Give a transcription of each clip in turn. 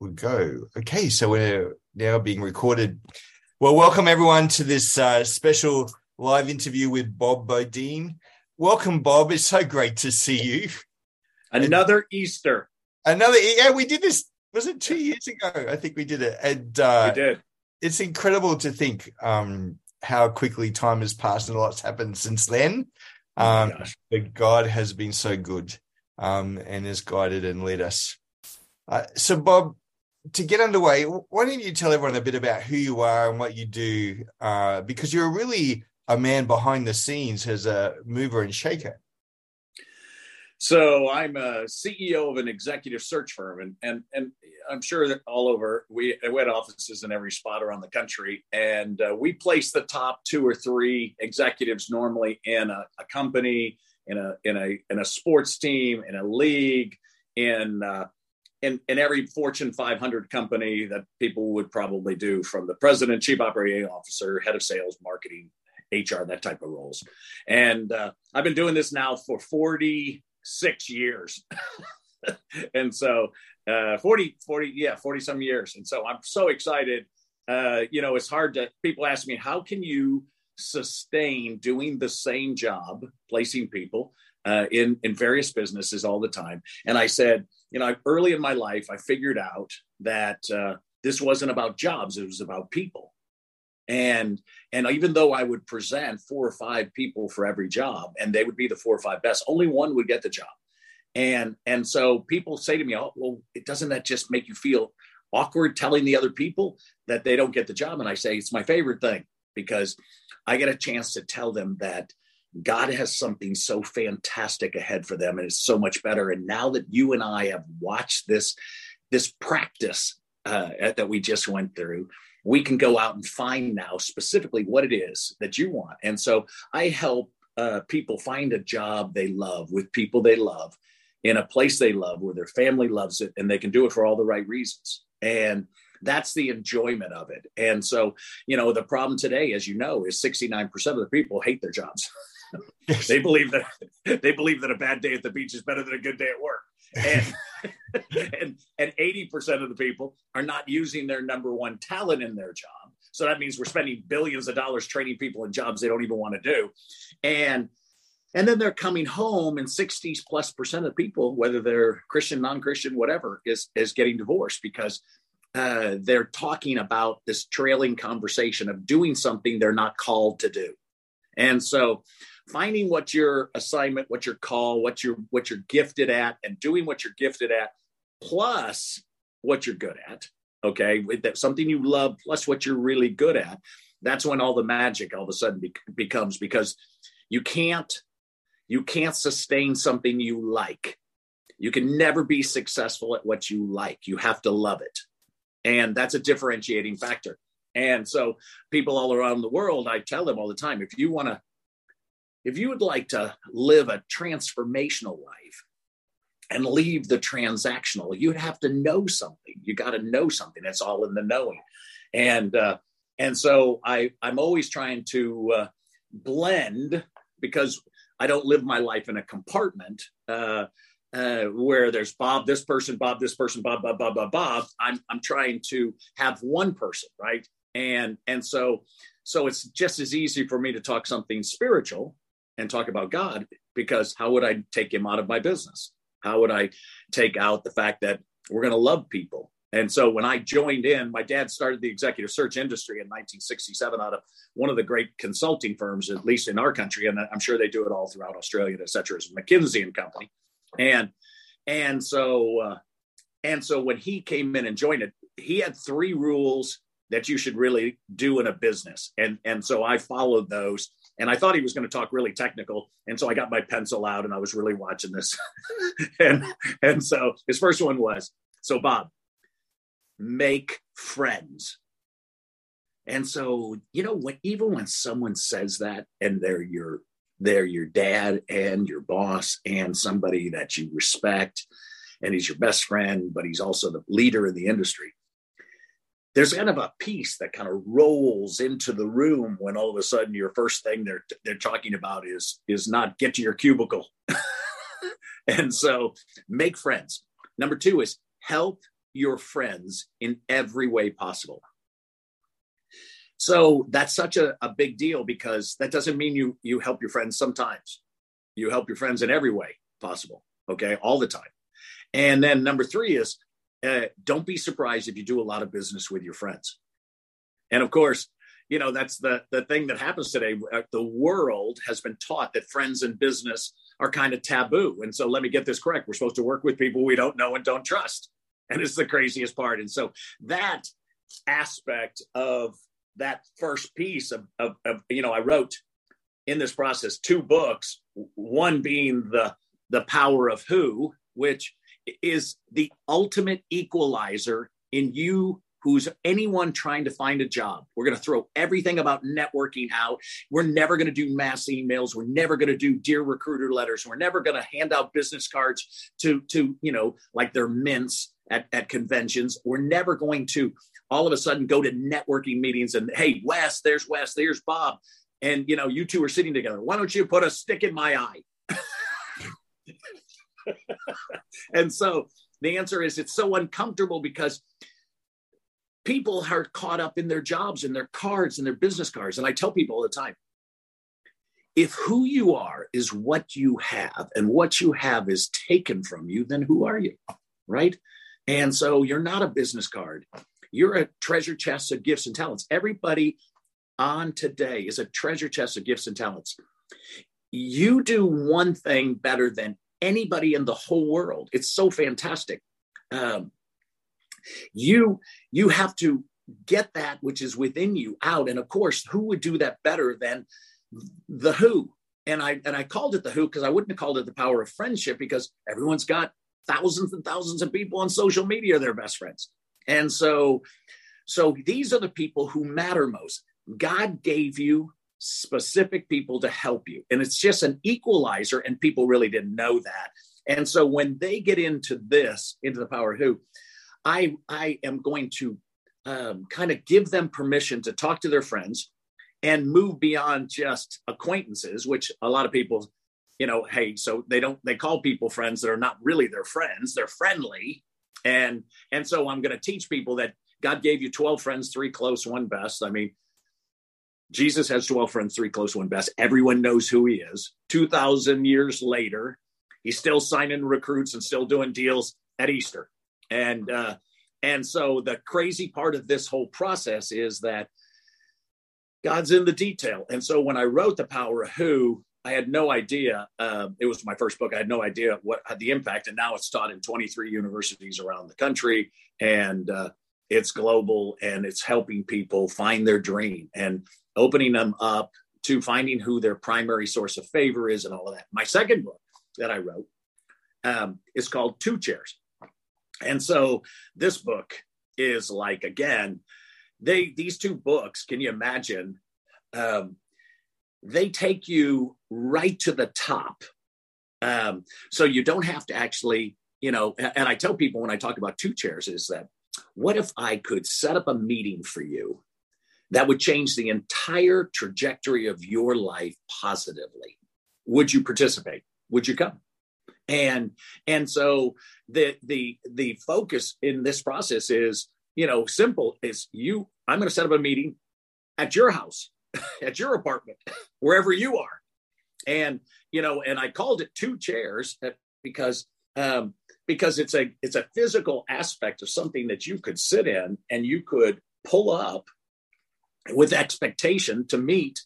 we go. Okay, so we're now being recorded. Well, welcome everyone to this uh, special live interview with Bob Beaudine. Welcome, Bob. It's so great to see you. Another and Easter. Another, yeah, we did this. Was it two years ago? I think we did it, and uh, we did. It's incredible to think um, how quickly time has passed and a lot's happened since then. Oh um, but God has been so good um, and has guided and led us. Uh, so, Bob, to get underway, why don't you tell everyone a bit about who you are and what you do? Uh, because you're really a man behind the scenes as a mover and shaker. So I'm a CEO of an executive search firm, and and and I'm sure that all over we we had offices in every spot around the country, and uh, we place the top two or three executives normally in a, a, company, in a in a in a sports team, in a league, in uh, in, in every Fortune 500 company that people would probably do from the president, chief operating officer, head of sales, marketing, HR, that type of roles. And uh, I've been doing this now for 46 years. and so uh, 40, 40, yeah, 40 some years. And so I'm so excited. Uh, you know, it's hard to, people ask me, how can you sustain doing the same job, placing people uh, in, in various businesses all the time? And I said, you know, early in my life, I figured out that uh, this wasn't about jobs; it was about people. And and even though I would present four or five people for every job, and they would be the four or five best, only one would get the job. And and so people say to me, "Oh, well, it doesn't that just make you feel awkward telling the other people that they don't get the job?" And I say it's my favorite thing because I get a chance to tell them that God has something so fantastic ahead for them, and it's so much better. And now that you and I have watched this this practice uh, that we just went through, we can go out and find now specifically what it is that you want. And so I help uh, people find a job they love with people they love in a place they love where their family loves it and they can do it for all the right reasons. And that's the enjoyment of it. And so, you know, the problem today, as you know, is 69% of the people hate their jobs. they believe that they believe that a bad day at the beach is better than a good day at work. And and and 80% of the people are not using their number one talent in their job. So that means we're spending billions of dollars training people in jobs they don't even want to do. And and then they're coming home and 60 plus percent of people, whether they're Christian, non-Christian, whatever, is is getting divorced because uh, they're talking about this trailing conversation of doing something they're not called to do. And so finding what your assignment, what your call, what you're what you're gifted at, and doing what you're gifted at, plus what you're good at. Okay, that something you love plus what you're really good at. That's when all the magic all of a sudden be- becomes because you can't you can't sustain something you like. You can never be successful at what you like. You have to love it. And that's a differentiating factor. And so people all around the world, I tell them all the time, if you want to if you would like to live a transformational life and leave the transactional, you'd have to know something. You got to know something. That's all in the knowing. And uh, and so I I'm always trying to uh, blend because I don't live my life in a compartment. Uh, uh, where there's Bob, this person, Bob, this person, Bob, Bob, Bob, Bob, Bob. I'm I'm trying to have one person, right? And and so so it's just as easy for me to talk something spiritual and talk about God because how would I take him out of my business? How would I take out the fact that we're going to love people? And so when I joined in, my dad started the executive search industry in 1967 out of one of the great consulting firms, at least in our country, and I'm sure they do it all throughout Australia, et cetera, is McKinsey and Company. And and so uh, and so when he came in and joined it, he had three rules that you should really do in a business, and and so I followed those and I thought he was going to talk really technical. And so I got my pencil out and I was really watching this. and, and so his first one was so, Bob, make friends. And so, you know, when, even when someone says that and they're your they're your dad and your boss and somebody that you respect and he's your best friend, but he's also the leader in the industry there's kind of a piece that kind of rolls into the room when all of a sudden your first thing they're they're talking about is is not get to your cubicle and so make friends number two is help your friends in every way possible. So that's such a, a big deal because that doesn't mean you you help your friends sometimes. You help your friends in every way possible, okay, all the time. And then number three is uh, don't be surprised if you do a lot of business with your friends. And of course, you know that's the the thing that happens today. Uh, the world has been taught that friends and business are kind of taboo. And so let me get this correct: we're supposed to work with people we don't know and don't trust, and it's the craziest part. And so that aspect of that first piece of, of, of you know, I wrote in this process two books, one being the the power of who, which is the ultimate equalizer in you who's anyone trying to find a job. We're going to throw everything about networking out. We're never going to do mass emails. We're never going to do dear recruiter letters. We're never going to hand out business cards to to, you know, like their mints at, at conventions. We're never going to all of a sudden go to networking meetings and hey, Wes, there's Wes, there's Bob. And you know, you two are sitting together. Why don't you put a stick in my eye? and so the answer is it's so uncomfortable because people are caught up in their jobs and their cards and their business cards. And I tell people all the time if who you are is what you have and what you have is taken from you, then who are you? Right. And so you're not a business card. You're a treasure chest of gifts and talents. Everybody on today is a treasure chest of gifts and talents. You do one thing better than anybody in the whole world. It's so fantastic. Um, you you have to get that which is within you out, and of course, who would do that better than the Who? And I and I called it the Who because I wouldn't have called it the power of friendship because everyone's got thousands and thousands of people on social media their best friends. And so, so these are the people who matter most. God gave you specific people to help you. And it's just an equalizer, and people really didn't know that. And so when they get into this, into the power who, I I am going to um, kind of give them permission to talk to their friends and move beyond just acquaintances, which a lot of people, you know, hey, so they don't they call people friends that are not really their friends. They're friendly, and and so i'm going to teach people that god gave you 12 friends three close one best i mean jesus has 12 friends three close one best. Everyone knows who he is. 2000 years later he's still signing recruits and still doing deals at easter. And uh and so the crazy part of this whole process is that god's in the detail. And so when i wrote the power of who I had no idea. Uh, it was my first book. I had no idea what had the impact, and now it's taught in 23 universities around the country, and uh, it's global, and it's helping people find their dream and opening them up to finding who their primary source of favor is, and all of that. My second book that I wrote um, is called Two Chairs, and so this book is like again, they these two books. Can you imagine? Um, they take you right to the top. Um, so you don't have to actually, you know, and I tell people when I talk about two chairs is that what if I could set up a meeting for you that would change the entire trajectory of your life positively? Would you participate? Would you come? And and so the the the focus in this process is, you know, simple is you I'm going to set up a meeting at your house at your apartment, wherever you are. And, you know, and I called it two chairs because, um, because it's a, it's a physical aspect of something that you could sit in and you could pull up with expectation to meet,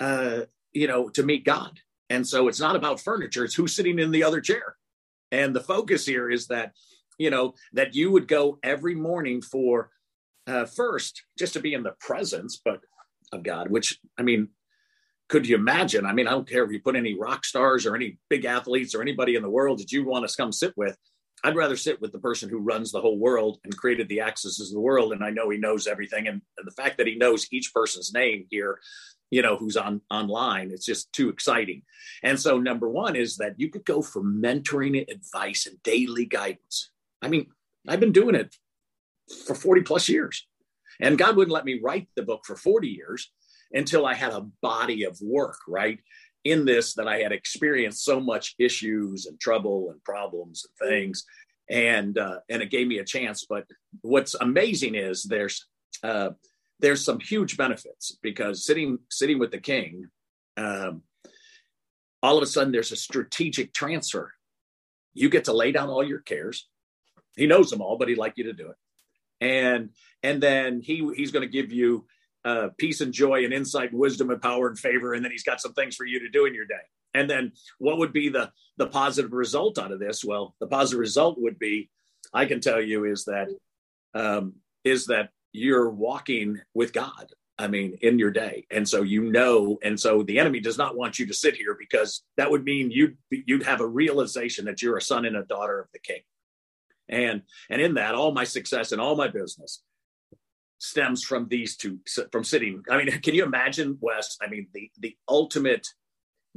uh, you know, to meet God. And so it's not about furniture, it's who's sitting in the other chair. And the focus here is that, you know, that you would go every morning for uh, first just to be in the presence, but of God, which I mean, could you imagine? I mean, I don't care if you put any rock stars or any big athletes or anybody in the world that you want to come sit with. I'd rather sit with the person who runs the whole world and created the axis of the world. And I know he knows everything. And, the fact that he knows each person's name here, you know, who's on online, it's just too exciting. And so number one is that you could go for mentoring advice and daily guidance. I mean, I've been doing it for 40 plus years. And God wouldn't let me write the book for 40 years until I had a body of work, right? In this, that I had experienced so much issues and trouble and problems and things. and uh, and it gave me a chance. But what's amazing is there's uh, there's some huge benefits because sitting sitting with the king, um, all of a sudden there's a strategic transfer. You get to lay down all your cares. He knows them all, but he'd like you to do it. And and then he he's going to give you uh, peace and joy and insight and wisdom and power and favor, and then he's got some things for you to do in your day. And then what would be the the positive result out of this? Well, the positive result would be, I can tell you, is that um, is that you're walking with God. I mean, in your day, and so you know, and so the enemy does not want you to sit here because that would mean you'd you'd have a realization that you're a son and a daughter of the King, and and in that, all my success and all my business stems from these two from sitting. I mean, can you imagine, Wes? I mean, the the ultimate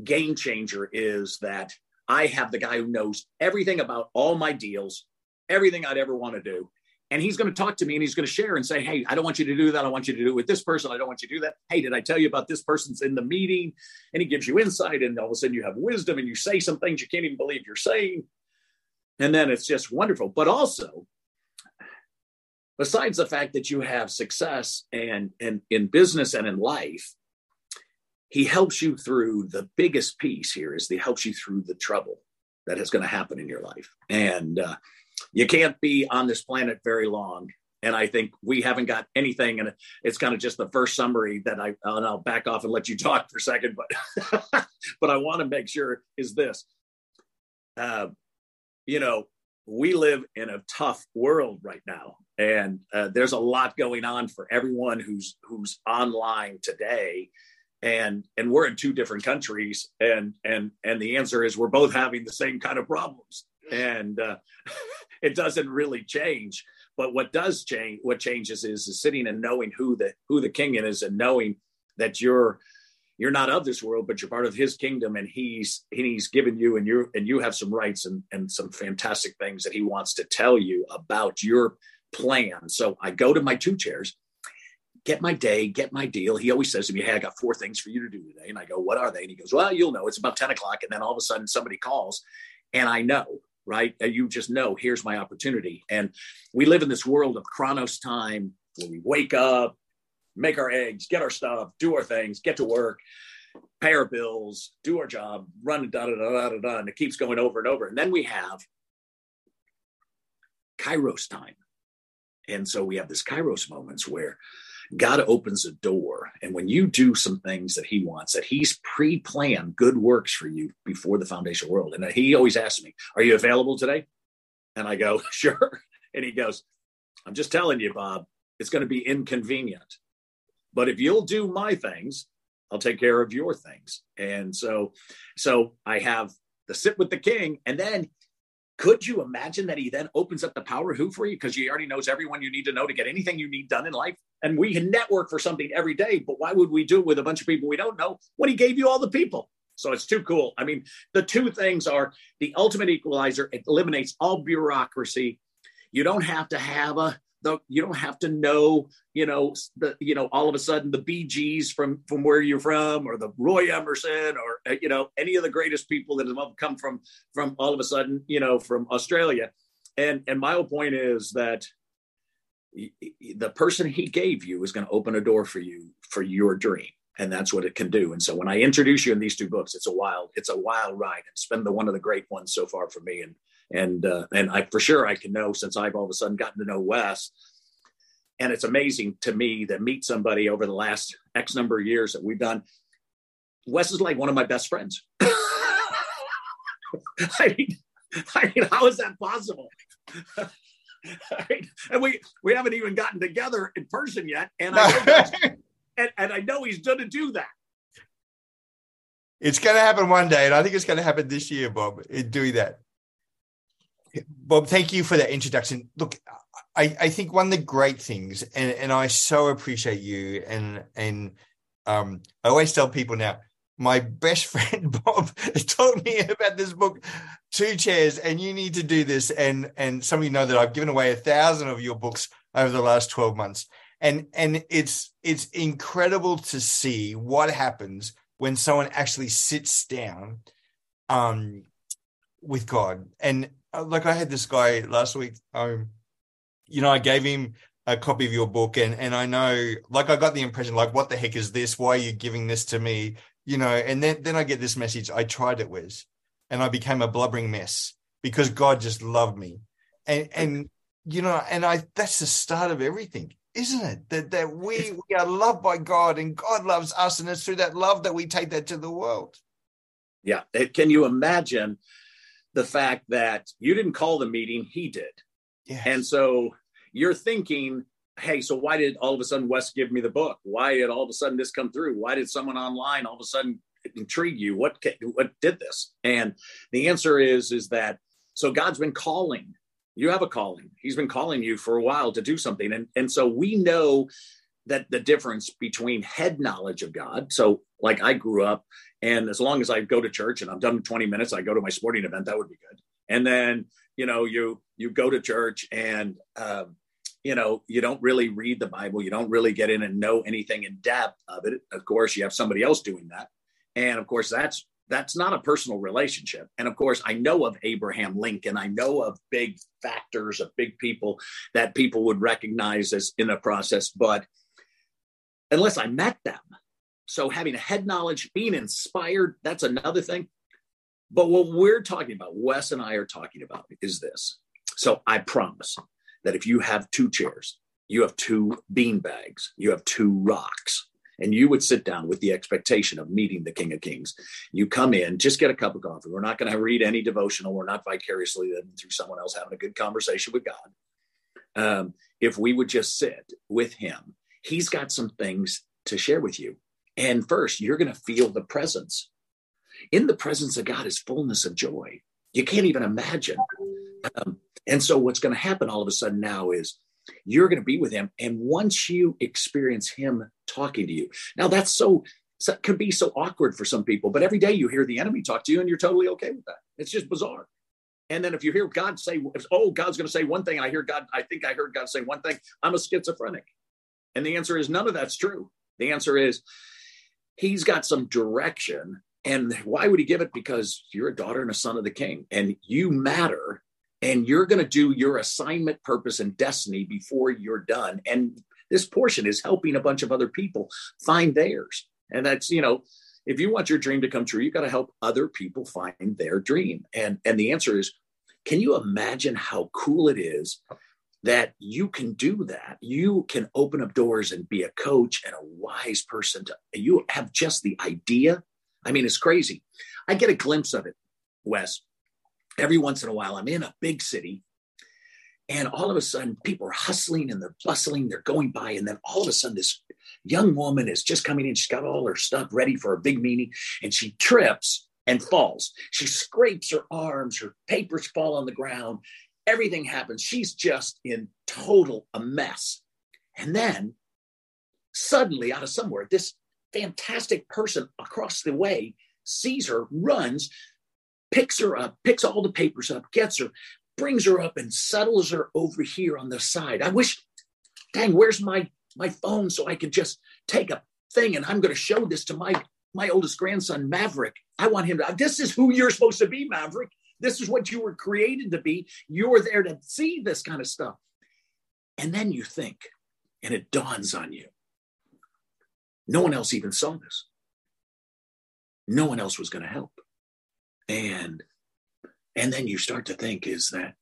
game changer is that I have the guy who knows everything about all my deals, everything I'd ever want to do. And he's going to talk to me and he's going to share and say, Hey, I don't want you to do that. I want you to do it with this person. I don't want you to do that. Hey, did I tell you about this person's in the meeting? And he gives you insight, and all of a sudden you have wisdom and you say some things you can't even believe you're saying. And then it's just wonderful. But also, besides the fact that you have success and, and in business and in life, he helps you through the biggest piece here is he helps you through the trouble that is going to happen in your life. And uh, you can't be on this planet very long. And I think we haven't got anything. And it's kind of just the first summary that I, and I'll back off and let you talk for a second. But, but I want to make sure is this, uh, you know, we live in a tough world right now. And uh, there's a lot going on for everyone who's who's online today. And and we're in two different countries. And and and the answer is we're both having the same kind of problems. And uh, it doesn't really change. But what does change what changes is, is sitting and knowing who the who the king is and knowing that you're you're not of this world but you're part of his kingdom and he's he's given you and you and you have some rights and and some fantastic things that he wants to tell you about your plan so i go to my two chairs get my day, get my deal. He always says to me, Hey, I got four things for you to do today. And I go, What are they? And he goes, Well, you'll know. It's about 10 o'clock. And then all of a sudden somebody calls and I know, right? You just know, here's my opportunity. And we live in this world of chronos time where we wake up, make our eggs, get our stuff, do our things, get to work, pay our bills, do our job, run da da da da da da. And it keeps going over and over. And then we have Kairos time. And so we have this Kairos moments where God opens a door. And when you do some things that He wants, that He's pre planned good works for you before the foundation world. And He always asks me, Are you available today? And I go, Sure. And He goes, I'm just telling you, Bob, it's going to be inconvenient. But if you'll do my things, I'll take care of your things. And so, so I have the sit with the king, and then could you imagine that he then opens up the power who for you because he already knows everyone you need to know to get anything you need done in life? And we can network for something every day, but why would we do it with a bunch of people we don't know when he gave you all the people? So it's too cool. I mean, the two things are the ultimate equalizer, it eliminates all bureaucracy. You don't have to have a the, you don't have to know, you know, the, you know, all of a sudden the Bee Gees from from where you're from, or the Roy Emerson, or uh, you know, any of the greatest people that have come from from all of a sudden, you know, from Australia. And and my whole point is that the person he gave you is going to open a door for you for your dream and that's what it can do and so when i introduce you in these two books it's a wild it's a wild ride it's been the one of the great ones so far for me and and uh, and I for sure I can know since I've all of a sudden gotten to know Wes. And it's amazing to me to meet somebody over the last X number of years that we've done. Wes is like one of my best friends. I mean, I mean, how is that possible? and we we haven't even gotten together in person yet, and I and, and I know he's going to do that. It's going to happen one day, and I think it's going to happen this year, Bob. In doing that. Bob, thank you for that introduction. Look, I, I think one of the great things, and, and I so appreciate you, and and um, I always tell people now, my best friend Bob told me about this book, Two Chairs, and you need to do this. And and some of you know that I've given away a thousand of your books over the last twelve months, and and it's it's incredible to see what happens when someone actually sits down, um, with God and like I had this guy last week. Um, you know, I gave him a copy of your book, and and I know, like, I got the impression, like, what the heck is this? Why are you giving this to me? You know, and then then I get this message. I tried it, Wes, and I became a blubbering mess because God just loved me, and and you know, and I that's the start of everything isn't it? That that we we are loved by God and God loves us, and it's through that love that we take that to the world. Yeah. Can you imagine the fact that you didn't call the meeting, he did. Yes. And so you're thinking, hey, so why did all of a sudden Wes give me the book? Why did all of a sudden this come through? Why did someone online all of a sudden intrigue you? What what did this? And the answer is is that so God's been calling you have a calling. He's been calling you for a while to do something. And, and so we know that the difference between head knowledge of God. So, like I grew up, and as long as I go to church and I'm done in 20 minutes, I go to my sporting event, that would be good. And then, you know, you you go to church and um, you know, you don't really read the Bible, you don't really get in and know anything in depth of it. Of course, you have somebody else doing that. And of course, that's that's not a personal relationship. And of course, I know of Abraham Lincoln. I know of big factors of big people that people would recognize as in a process, but unless I met them. So having a head knowledge, being inspired, that's another thing. But what we're talking about, Wes and I are talking about, is this. So I promise that if you have two chairs, you have two bean bags, you have two rocks, and you would sit down with the expectation of meeting the King of Kings. You come in, just get a cup of coffee. We're not going to read any devotional. We're not vicariously living through someone else having a good conversation with God. Um, if we would just sit with Him, He's got some things to share with you. And first, you're going to feel the presence. In the presence of God is fullness of joy. You can't even imagine. Um, and so, what's going to happen all of a sudden now is you're going to be with him. And once you experience him talking to you, now that's so, so can be so awkward for some people, but every day you hear the enemy talk to you and you're totally okay with that. It's just bizarre. And then if you hear God say, oh, God's going to say one thing, I hear God, I think I heard God say one thing, I'm a schizophrenic. And the answer is none of that's true. The answer is he's got some direction. And why would he give it? Because you're a daughter and a son of the king, and you matter and you're going to do your assignment, purpose, and destiny before you're done. And this portion is helping a bunch of other people find theirs. And that's, you know, if you want your dream to come true, you've got to help other people find their dream. And and the answer is, can you imagine how cool it is that you can do that? You can open up doors and be a coach and a wise person. To, you have just the idea. I mean, it's crazy. I get a glimpse of it, Wes, every once in a while, I'm in a big city and all of a sudden people are hustling and they're bustling, they're going by. And then all of a sudden, this young woman is just coming in. She's got all her stuff ready for a big meeting and she trips and falls. She scrapes her arms, her papers fall on the ground. Everything happens. She's just in total a mess. And then suddenly, out of somewhere, this fantastic person across the way sees her, runs, picks her up, picks all the papers up, gets her, brings her up, and settles her over here on the side. I wish, dang, where's my my phone so I could just take a thing and I'm going to show this to my my oldest grandson Maverick. I want him to. This is who you're supposed to be, Maverick. This is what you were created to be. You're there to see this kind of stuff. And then you think, and it dawns on you. No one else even saw this. No one else was going to help and and then you start to think is that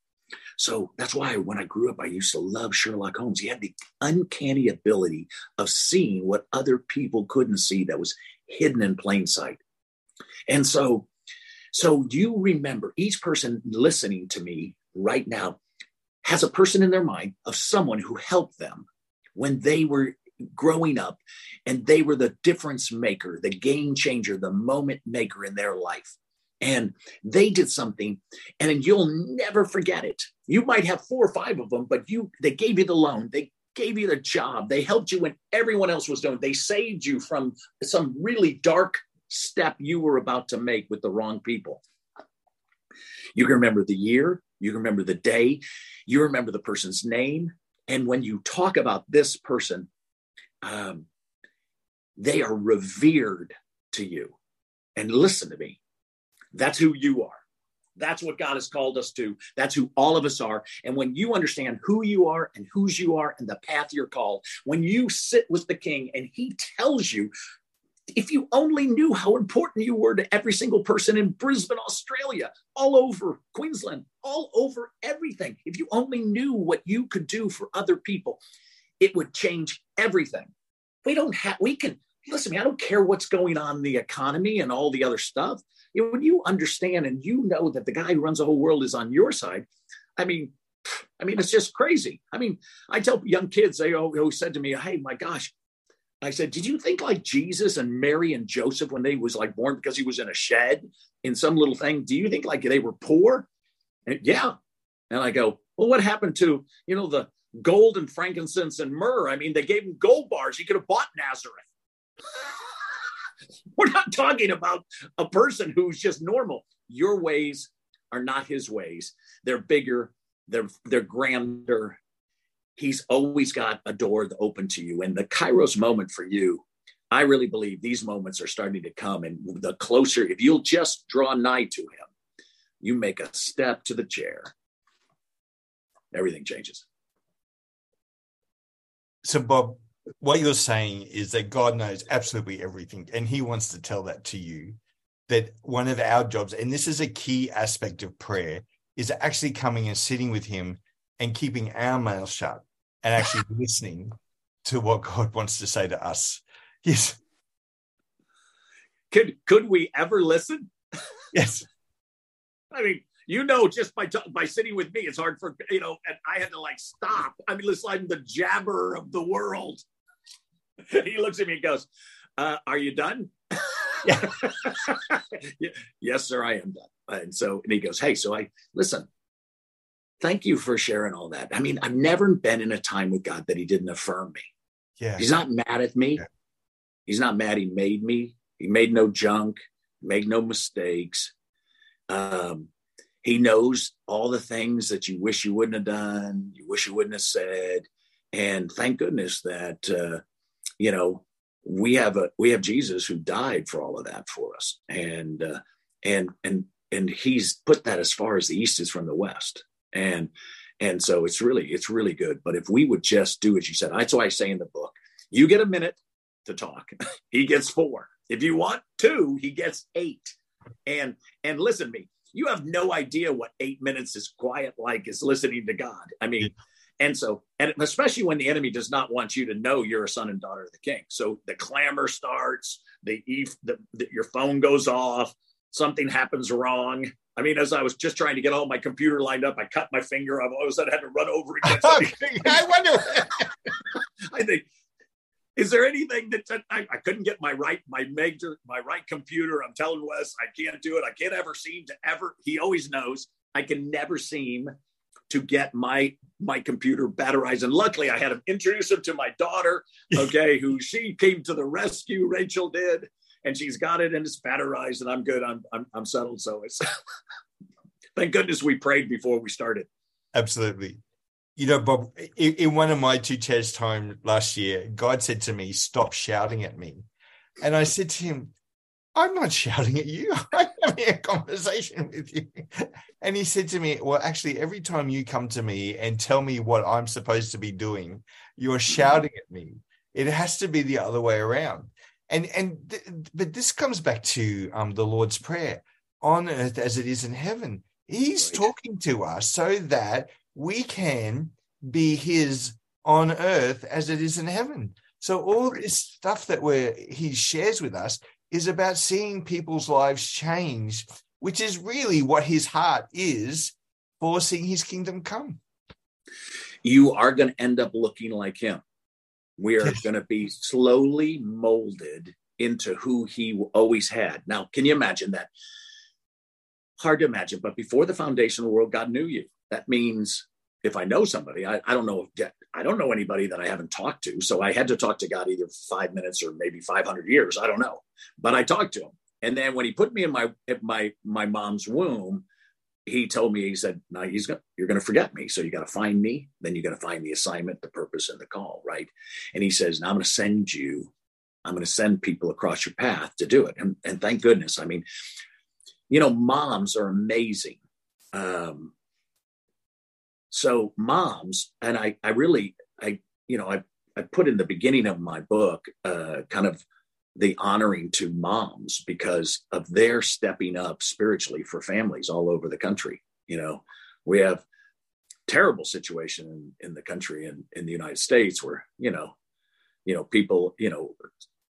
so that's why when I grew up, I used to love Sherlock Holmes. He had the uncanny ability of seeing what other people couldn't see that was hidden in plain sight. And so, so you remember each person listening to me right now has a person in their mind of someone who helped them when they were growing up and they were the difference maker, the game changer, the moment maker in their life. And they did something and you'll never forget it. You might have four or five of them but you they gave you the loan they gave you the job they helped you when everyone else was doing they saved you from some really dark step you were about to make with the wrong people you can remember the year you can remember the day you remember the person's name and when you talk about this person um, they are revered to you and listen to me that's who you are. That's what God has called us to. That's who all of us are. And when you understand who you are and whose you are and the path you're called, when you sit with the king and he tells you, if you only knew how important you were to every single person in Brisbane, Australia, all over Queensland, all over everything, if you only knew what you could do for other people, it would change everything. We don't have, we can, listen, I don't care what's going on in the economy and all the other stuff. You know, when you understand and you know that the guy who runs the whole world is on your side, I mean, I mean, it's just crazy. I mean, I tell young kids, they oh, always said to me, Hey, my gosh, I said, Did you think like Jesus and Mary and Joseph when they was like born because he was in a shed in some little thing? Do you think like they were poor? And yeah. And I go, Well, what happened to, you know, the gold and frankincense and myrrh? I mean, they gave him gold bars. He could have bought Nazareth. We're not talking about a person who's just normal. Your ways are not his ways. They're bigger, they're they're grander, he's always got a door open to you. And the Kairos moment for you, I really believe these moments are starting to come. And the closer, if you'll just draw nigh to him, you make a step to the chair, everything changes. So, Bob, what you're saying is that God knows absolutely everything, and He wants to tell that to you. That one of our jobs, and this is a key aspect of prayer, is actually coming and sitting with Him and keeping our mouth shut and actually listening to what God wants to say to us. Yes. Could could we ever listen? Yes. I mean, you know, just by by sitting with me, it's hard for you know, and I had to like stop. I mean, listen, I'm the jabber of the world. he looks at me and goes, uh, "Are you done?" yes, sir, I am done. And so, and he goes, "Hey, so I listen thank you for sharing all that. I mean, I've never been in a time with God that He didn't affirm me. Yeah. He's not mad at me. Yeah. He's not mad He made me. He made no junk, made no mistakes. Um, he knows all the things that you wish you wouldn't have done, you wish you wouldn't have said. And thank goodness that uh, you know we have a we have Jesus who died for all of that for us, and uh, and and and he's put that as far as the east is from the west and and so it's really it's really good. But if we would just do as you said that's why i say in the book you get a minute to talk. He gets four. If you want two he gets eight. And and listen to me you have no idea what eight minutes is quiet like is listening to god. I mean and so and especially when the enemy does not want you to know you're a son and daughter of the king. So the clamor starts the, the, the your phone goes off something happens wrong I mean, as I was just trying to get all my computer lined up, I cut my finger. I've always had to run over again. I wonder. I think is there anything that I, I, couldn't get my right my major my right computer? I'm telling Wes I can't do it. I can't ever seem to ever. He always knows I can never seem to get my my computer batterized. And luckily, I had him introduce him to my daughter. Okay, who she came to the rescue. Rachel did, and she's got it and it's batterized and I'm good. I'm I'm, I'm settled. So it's thank goodness we prayed before we started. Absolutely. You know, Bob, in, in one of my two chairs time last year, God said to me, "Stop shouting at me," and I said to him, I'm not shouting at you. I'm having a conversation with you. And he said to me, Well, actually, every time you come to me and tell me what I'm supposed to be doing, you're shouting at me. It has to be the other way around and and th- but this comes back to um the lord's prayer. On earth as it is in heaven he's talking to us so that we can be his on earth as it is in heaven. So all this stuff that we're he shares with us is about seeing people's lives change which is really what his heart is for seeing his kingdom come. You are going to end up looking like him we are going to be slowly molded into who he always had. Now, can you imagine that? Hard to imagine, but before the foundation of the world, God knew you. That means if I know somebody, I, I don't know if I don't know anybody that I haven't talked to. So I had to talk to God either five minutes or maybe 500 years. I don't know, but I talked to him. And then when he put me in my my my mom's womb, he told me, he said, "Now he's going you're going to forget me. So you got to find me. Then you got to find the assignment, the purpose, and the call, right?" And he says, "Now I'm going to send you. I'm going to send people across your path to do it." And, and thank goodness. I mean, you know, moms are amazing um, so moms, and I, I really, I, you know, I, I put in the beginning of my book, uh, kind of the honoring to moms because of their stepping up spiritually for families all over the country. You know, we have terrible situation in, in the country and in, in the United States where, you know, you know, people, you know,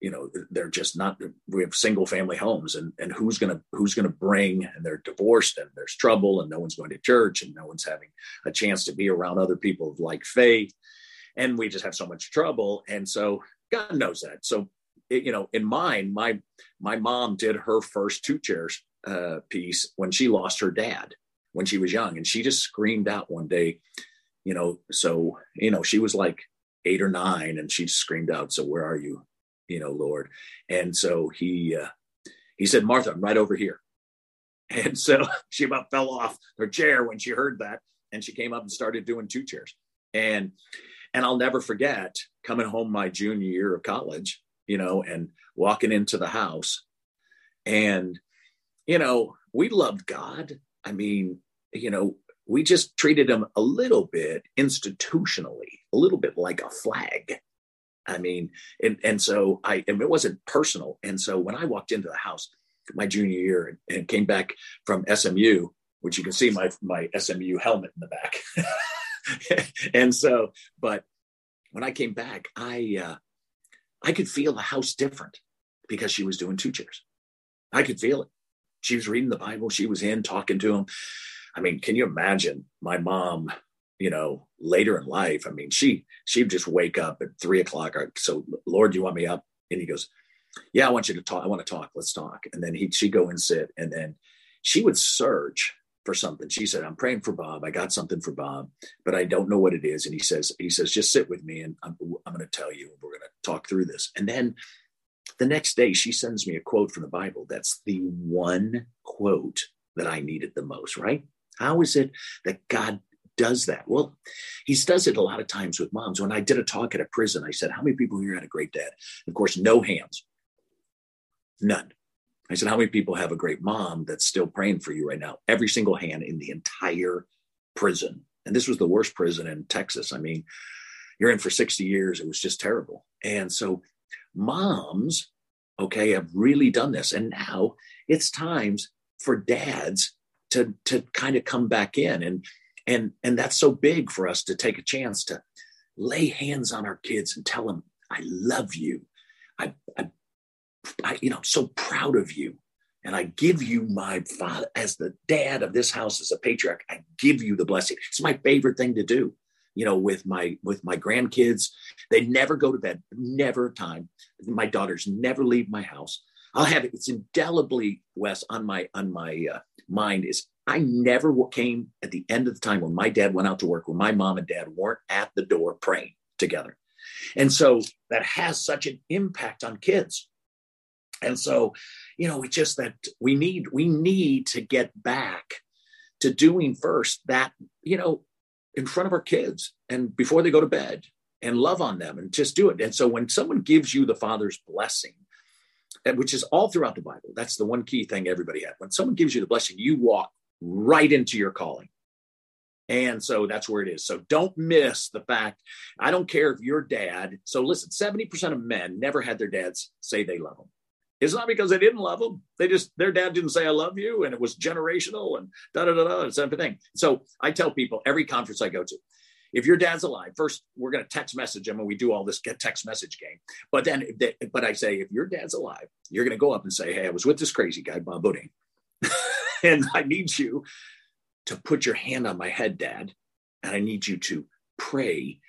you know, they're just not, we have single family homes and, and who's going to, who's going to bring, and they're divorced and there's trouble and no one's going to church and no one's having a chance to be around other people of like faith. And we just have so much trouble. And so God knows that. So, it, you know, in mine, my, my mom did her first two chairs uh, piece when she lost her dad when she was young. And she just screamed out one day, you know, so, you know, she was like eight or nine and she screamed out, So where are you? You know, Lord. And so he, uh, he said, Martha, I'm right over here. And so she about fell off her chair when she heard that. And she came up and started doing two chairs. And, and I'll never forget coming home my junior year of college, you know, and walking into the house. And, you know, we loved God. I mean, you know, we just treated him a little bit institutionally, a little bit like a flag. I mean, and, and so I, and it wasn't personal. And so when I walked into the house my junior year and, and came back from SMU, which you can see my, my SMU helmet in the back. and so, but when I came back, I, uh, I could feel the house different because she was doing two chairs. I could feel it. She was reading the Bible. She was in talking to him. I mean, can you imagine my mom, you know, later in life? I mean, she she'd just wake up at three o'clock. So, Lord, you want me up? And he goes, Yeah, I want you to talk. I want to talk. Let's talk. And then he'd she'd go and sit. And then she would search for something. She said, I'm praying for Bob. I got something for Bob, but I don't know what it is. And he says, he says, just sit with me and I'm, I'm going to tell you, we're going to talk through this. And then the next day she sends me a quote from the Bible. That's the one quote that I needed the most, right? How is it that God does that? Well, he does it a lot of times with moms. When I did a talk at a prison, I said, How many people here had a great dad? Of course, no hands. None. I said, How many people have a great mom that's still praying for you right now? Every single hand in the entire prison. And this was the worst prison in Texas. I mean, you're in for 60 years. It was just terrible. And so moms, okay, have really done this. And now it's times for dads to to kind of come back in and and and that's so big for us to take a chance to lay hands on our kids and tell them i love you i i, I you know so proud of you. And i give you my father as the dad of this house as a patriarch i give you the blessing. It's my favorite thing to do you know with my with my grandkids. They never go to bed never a time. My daughters never leave my house. I'll have it it's indelibly wes on my on my uh, mind is I never came at the end of the time when my dad went out to work, when my mom and dad weren't at the door praying together. And so that has such an impact on kids. And so, you know, it's just that we need we need to get back to doing first that, you know, in front of our kids and before they go to bed and love on them and just do it. And so when someone gives you the father's blessing, which is all throughout the Bible. That's the one key thing everybody had. When someone gives you the blessing, you walk right into your calling. And so that's where it is. So don't miss the fact. I don't care if your dad. So listen, 70% of men never had their dads say they love them. It's not because they didn't love them. They just, their dad didn't say, I love you. And it was generational and da da da da. It's everything. So I tell people every conference I go to, if your dad's alive, first we're going to text message him and we do all this get text message game. But then, but I say, if your dad's alive, you're going to go up and say, Hey, I was with this crazy guy, Bob Beaudine, and I need you to put your hand on my head, dad. And I need you to pray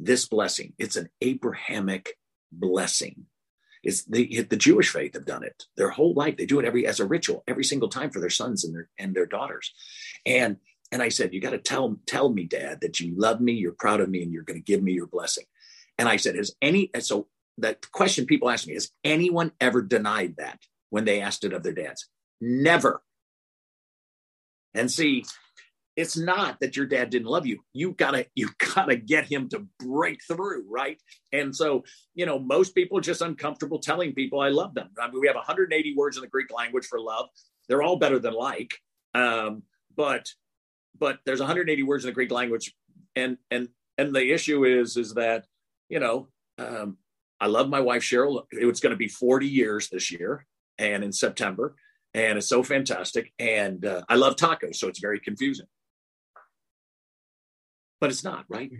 this blessing. It's an Abrahamic blessing. It's the, the Jewish faith have done it their whole life. They do it every as a ritual every single time for their sons and their and their daughters. And and I said, You got to tell, tell me, dad, that you love me, you're proud of me, and you're going to give me your blessing. And I said, Has any, so that question people ask me, has anyone ever denied that when they asked it of their dads? Never. And see, it's not that your dad didn't love you. You gotta, you gotta get him to break through, right? And so, you know, most people are just uncomfortable telling people I love them. I mean, we have 180 words in the Greek language for love. They're all better than like. Um, but but there's 180 words in the Greek language, and and and the issue is is that you know um, I love my wife Cheryl. It's going to be 40 years this year, and in September, and it's so fantastic. And uh, I love tacos, so it's very confusing. But it's not right.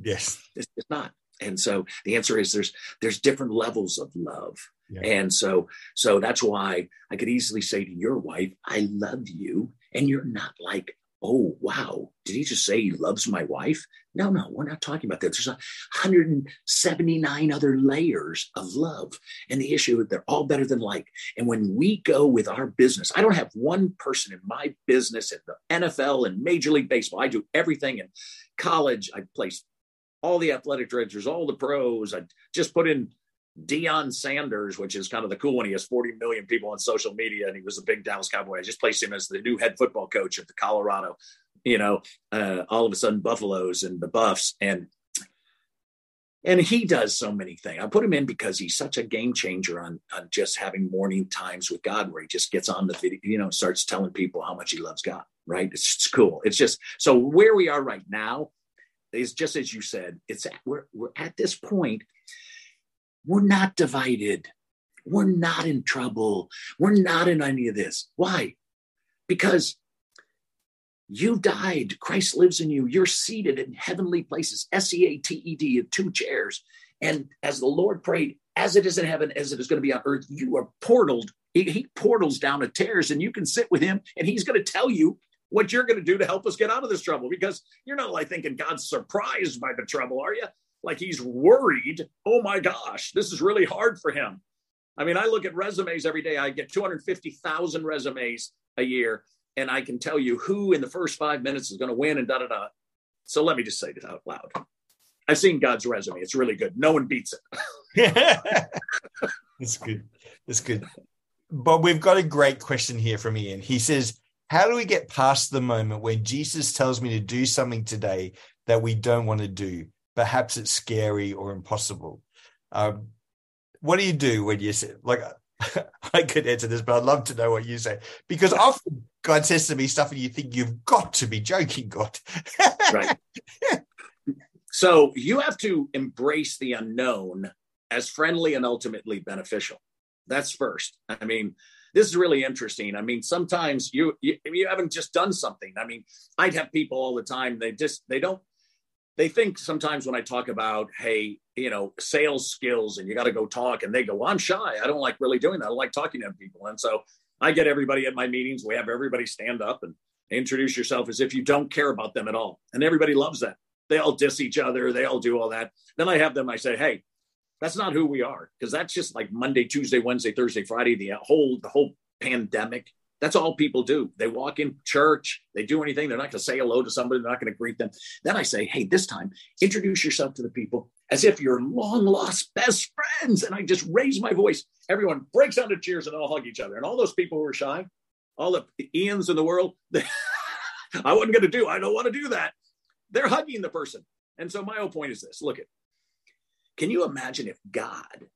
Yes, it's, it's not. And so the answer is there's there's different levels of love. Yeah. And so so that's why I could easily say to your wife, I love you. And you're not like oh wow did he just say he loves my wife no no we're not talking about that there's 179 other layers of love and the issue they're all better than like and when we go with our business i don't have one person in my business at the nfl and major league baseball i do everything in college i placed all the athletic directors all the pros i just put in Deion Sanders, which is kind of the cool one. He has 40 million people on social media, and he was a big Dallas Cowboy. I just placed him as the new head football coach of the Colorado, you know, uh, all of a sudden Buffaloes and the Buffs, and and he does so many things. I put him in because he's such a game changer on on just having morning times with God, where he just gets on the video, you know, starts telling people how much he loves God. Right? It's, it's cool. It's just so where we are right now is just as you said. It's we're we're at this point we're not divided. We're not in trouble. We're not in any of this. Why? Because you died. Christ lives in you. You're seated in heavenly places, S E A T E D, in two chairs. And as the Lord prayed, as it is in heaven, as it is going to be on earth, you are portaled. He, he portals down to tears, and you can sit with him, and he's going to tell you what you're going to do to help us get out of this trouble because you're not like thinking God's surprised by the trouble, are you? like he's worried. Oh my gosh, this is really hard for him. I mean, I look at resumes every day. I get 250,000 resumes a year, and I can tell you who in the first five minutes is going to win and da da da. So let me just say this out loud. I've seen God's resume. It's really good. No one beats it. It's good. It's good. But we've got a great question here from Ian. He says, How do we get past the moment when Jesus tells me to do something today that we don't want to do? perhaps it's scary or impossible. Um, what do you do when you say, like, I could answer this, but I'd love to know what you say because often God says to me stuff and you think you've got to be joking, God. right. So you have to embrace the unknown as friendly and ultimately beneficial. That's first. I mean, this is really interesting. I mean, sometimes you, you you haven't just done something. I mean, I'd have people all the time. They just they don't they think sometimes when I talk about, hey, you know, sales skills and you got to go talk, and they go, well, I'm shy. I don't like really doing that. I like talking to people. And so I get everybody at my meetings. We have everybody stand up and introduce yourself as if you don't care about them at all. And everybody loves that. They all diss each other. They all do all that. Then I have them, I say, hey, that's not who we are. Because that's just like Monday, Tuesday, Wednesday, Thursday, Friday, the uh, whole, the whole pandemic that's all people do. They walk in church, they do anything. They're not going to say hello to somebody, they're not going to greet them. Then I say, hey, this time, introduce yourself to the people as if you're long lost best friends. And I just raise my voice. Everyone breaks out into cheers and all hug each other. And all those people who are shy, all the Ians in the world, I wasn't going to do, I don't want to do that. They're hugging the person. And so my whole point is this look at, can you imagine if God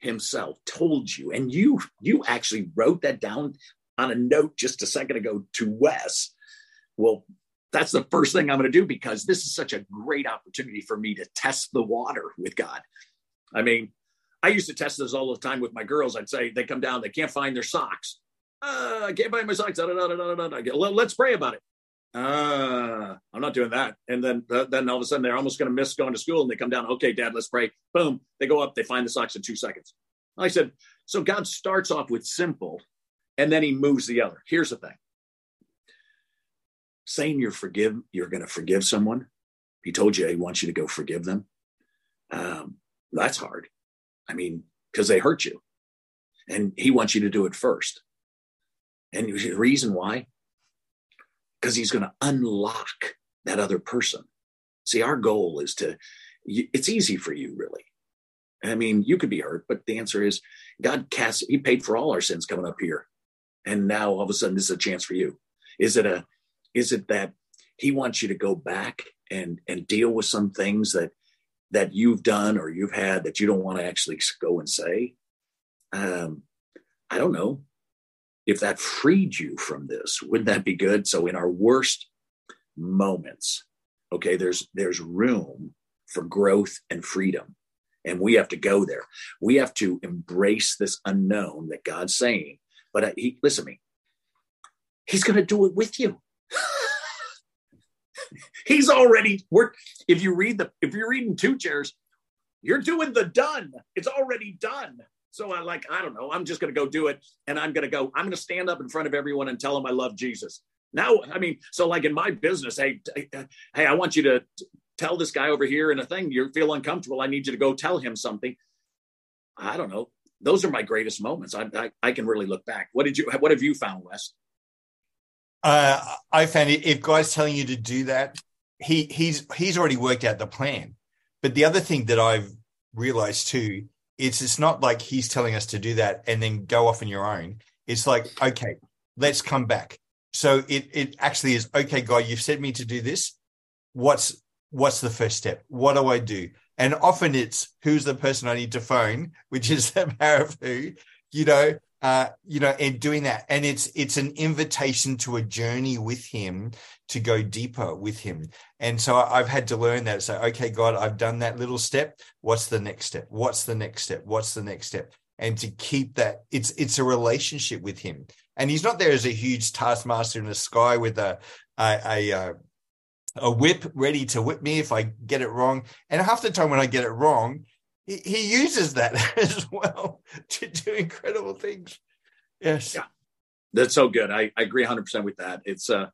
himself told you and you you actually wrote that down on a note just a second ago to Wes. Well, that's the first thing I'm going to do because this is such a great opportunity for me to test the water with God. I mean, I used to test this all the time with my girls. I'd say they come down, they can't find their socks. Uh, I can't find my socks. Da, da, da, Let's pray about it. Uh, I'm not doing that. And then, then all of a sudden they're almost going to miss going to school and they come down. Okay, dad, let's pray. Boom. They go up, they find the socks in two seconds. I said, so God starts off with simple and then he moves the other. Here's the thing saying you're forgive, you're going to forgive someone. He told you he wants you to go forgive them. Um, that's hard. I mean, because they hurt you, and he wants you to do it first. And the reason why, because he's going to unlock that other person. See, our goal is to. It's easy for you, really. I mean, you could be hurt, but the answer is God cast. He paid for all our sins coming up here and now all of a sudden this is a chance for you is it a is it that he wants you to go back and and deal with some things that that you've done or you've had that you don't want to actually go and say um i don't know if that freed you from this wouldn't that be good so in our worst moments, okay, there's there's room for growth and freedom. And we have to go there. We have to embrace this unknown that God's saying. But he, listen to me, He's going to do it with you. He's already worked. If you read the, if you're reading two chairs, you're doing the done. It's already done. So I like, I don't know. I'm just going to go do it. And I'm going to go, I'm going to stand up in front of everyone and tell them I love Jesus. Now, I mean, so like in my business, hey, hey, I want you to tell this guy over here in a thing, you feel uncomfortable. I need you to go tell him something. I don't know. Those are my greatest moments. I, I, I can really look back. What did you, what have you found, Wes? Uh, I found if guys telling you to do that, he he's he's already worked out the plan. But the other thing that I've realized too is it's not like he's telling us to do that and then go off on your own. It's like, okay, let's come back. So it it actually is okay, God, you've said me to do this. What's what's the first step? What do I do? And often it's who's the person I need to phone, which is the power of who, you know, uh, you know, and doing that. And it's it's an invitation to a journey with him to go deeper with him. And so I've had to learn that. So, okay, God, I've done that little step. What's the next step? What's the next step? What's the next step? And to keep that, it's it's a relationship with him. And he's not there as a huge taskmaster in the sky with a a, a, uh, a whip ready to whip me if I get it wrong. And half the time when I get it wrong, he, uses that as well to do incredible things. Yes. Yeah. That's so good. I, I agree 100% with that. It's a, uh,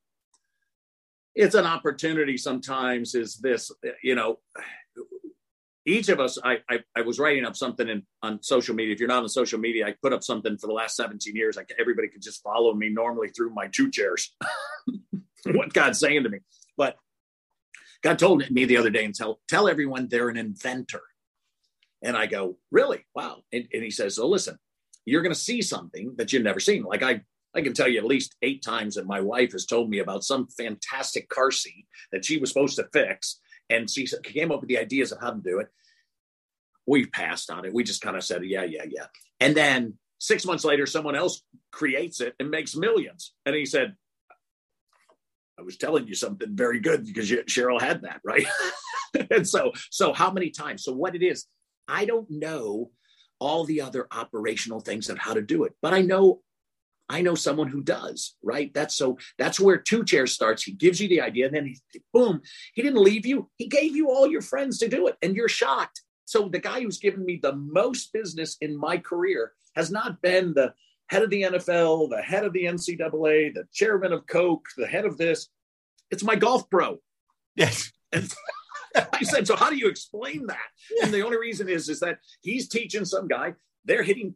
it's an opportunity sometimes is this, you know, each of us, I, I, I was writing up something in, on social media. If you're not on social media, I put up something for the last 17 years. Like everybody could just follow me normally through my two chairs. what God's saying to me. But God told me the other day and tell, tell everyone they're an inventor. And I go, really? Wow. And, and he says, so listen, you're going to see something that you've never seen. Like I, I can tell you at least eight times that my wife has told me about some fantastic car seat that she was supposed to fix. And she came up with the ideas of how to do it. We passed on it. We just kind of said, yeah, yeah, yeah. And then six months later, someone else creates it and makes millions. And he said, I was telling you something very good because Cheryl had that, right? and so, so how many times? So what it is, I don't know all the other operational things of how to do it, but I know I know someone who does, right? That's so that's where two chairs starts. He gives you the idea, and then he boom, he didn't leave you. He gave you all your friends to do it, and you're shocked. So the guy who's given me the most business in my career has not been the head of the NFL, the head of the NCAA, the chairman of Coke, the head of this. It's my golf pro. Yes. I said, so how do you explain that? Yeah. And the only reason is, is that he's teaching some guy, they're hitting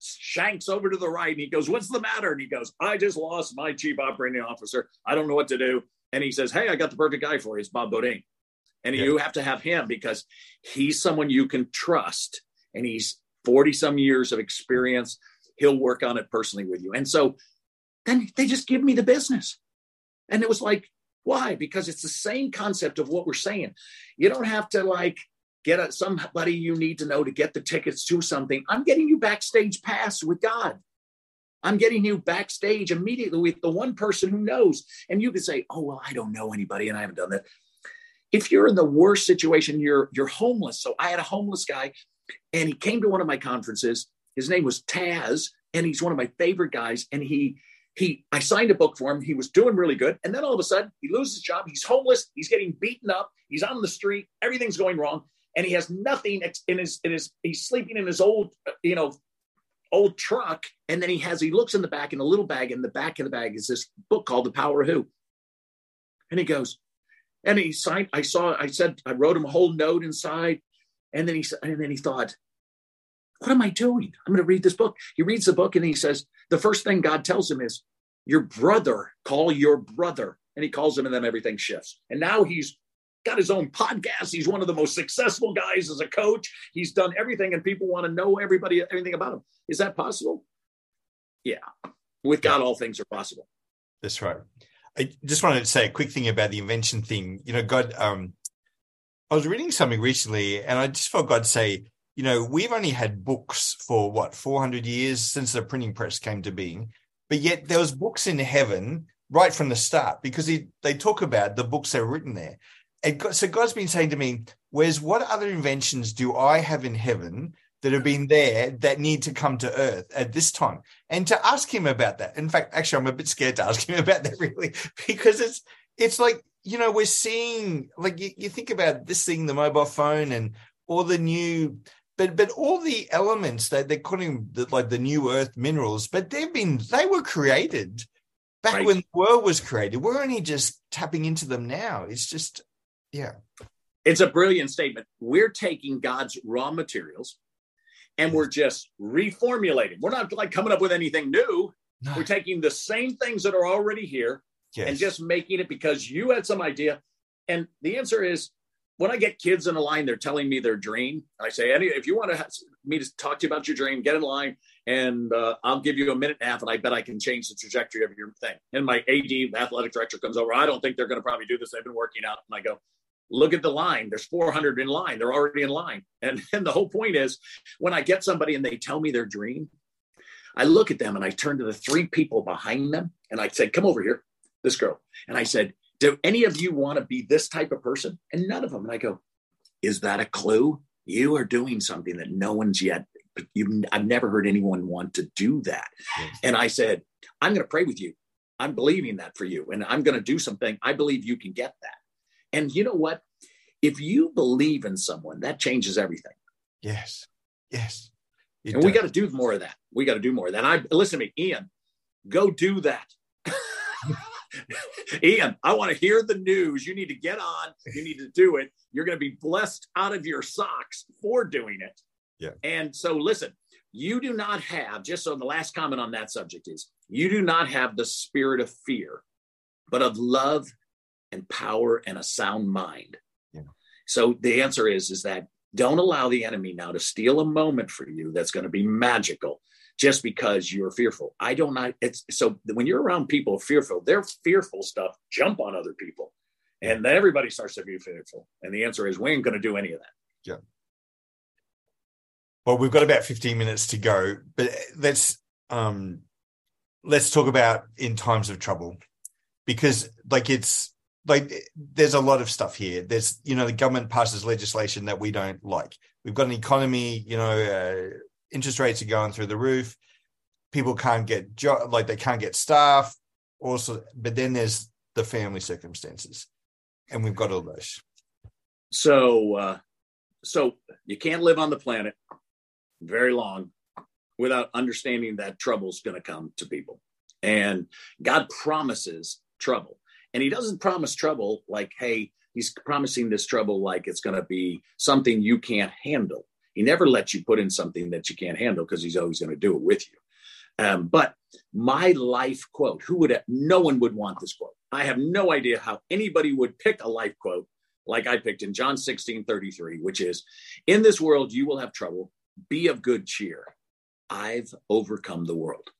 shanks over to the right. And he goes, what's the matter? And he goes, I just lost my chief operating officer. I don't know what to do. And he says, hey, I got the perfect guy for you. It's Bob Beaudine. And yeah. you have to have him because he's someone you can trust. And he's 40 some years of experience. He'll work on it personally with you. And so then they just give me the business. And it was like, why? Because it's the same concept of what we're saying. You don't have to like get a, somebody you need to know to get the tickets to something. I'm getting you backstage pass with God. I'm getting you backstage immediately with the one person who knows. And you could say, "Oh well, I don't know anybody, and I haven't done that." If you're in the worst situation, you're you're homeless. So I had a homeless guy, and he came to one of my conferences. His name was Taz, and he's one of my favorite guys. And he he I signed a book for him. He was doing really good. And then all of a sudden, he loses his job. He's homeless. He's getting beaten up. He's on the street. Everything's going wrong. And he has nothing in his in his he's sleeping in his old, uh, you know, old truck. And then he has he looks in the back in a little bag. In the back of the bag is this book called The Power of Who. And he goes, and he signed, I saw, I said, I wrote him a whole note inside. And then he and then he thought, what am I doing? I'm going to read this book. He reads the book and he says, the first thing God tells him is, your brother, call your brother. And he calls him, and then everything shifts. And now he's got his own podcast. He's one of the most successful guys as a coach. He's done everything, and people want to know everybody, everything about him. Is that possible? Yeah. With God, all things are possible. That's right. I just wanted to say a quick thing about the invention thing. You know, God, um, I was reading something recently, and I just felt God say, you know, we've only had books for what, 400 years since the printing press came to being. But yet there was books in heaven right from the start because he, they talk about the books that are written there. And so God's been saying to me, "Where's what other inventions do I have in heaven that have been there that need to come to earth at this time?" And to ask him about that. In fact, actually, I'm a bit scared to ask him about that really because it's it's like you know we're seeing like you, you think about this thing, the mobile phone, and all the new but but all the elements that they're calling the, like the new earth minerals but they've been they were created back right. when the world was created. We're only just tapping into them now. It's just yeah. It's a brilliant statement. We're taking god's raw materials and we're just reformulating. We're not like coming up with anything new. No. we're taking the same things that are already here yes. and just making it because you had some idea. And the answer is when I get kids in a line, they're telling me their dream. I say, Any, if you want to have me to talk to you about your dream, get in line and uh, I'll give you a minute and a half, and I bet I can change the trajectory of your thing. And my AD, athletic director, comes over. I don't think they're going to probably do this. They've been working out. And I go, look at the line. There's 400 in line. They're already in line. And, and the whole point is when I get somebody and they tell me their dream, I look at them and I turn to the three people behind them and I said, come over here, this girl. And I said, do any of you want to be this type of person? And none of them. And I go, is that a clue? You are doing something that no one's yet. You, I've never heard anyone want to do that. Yes. And I said, I'm going to pray with you. I'm believing that for you, and I'm going to do something. I believe you can get that. And you know what? If you believe in someone, that changes everything. Yes. Yes. It and does. we got to do more of that. We got to do more of that. I listen to me, Ian. Go do that. Ian, I want to hear the news. You need to get on. You need to do it. You're going to be blessed out of your socks for doing it. Yeah. And so, listen, you do not have, just so the last comment on that subject is, you do not have the spirit of fear, but of love and power and a sound mind. Yeah. So the answer is, is that don't allow the enemy now to steal a moment for you that's going to be magical just because you're fearful. I don't know. It's so when you're around people fearful, their fearful stuff jump on other people. And then everybody starts to be fearful. And the answer is we ain't going to do any of that. Yeah. Well, we've got about 15 minutes to go, but let's um let's talk about in times of trouble. Because like it's like there's a lot of stuff here. There's you know the government passes legislation that we don't like. We've got an economy, you know, uh, interest rates are going through the roof. People can't get job, like they can't get staff. Also, but then there's the family circumstances, and we've got all those. So, uh, so you can't live on the planet very long without understanding that trouble's going to come to people, and God promises trouble, and He doesn't promise trouble like, hey, He's promising this trouble like it's going to be something you can't handle. He never lets you put in something that you can't handle because he's always going to do it with you. Um, but my life quote, who would have, no one would want this quote. I have no idea how anybody would pick a life quote like I picked in John 16 33, which is, In this world you will have trouble. Be of good cheer. I've overcome the world.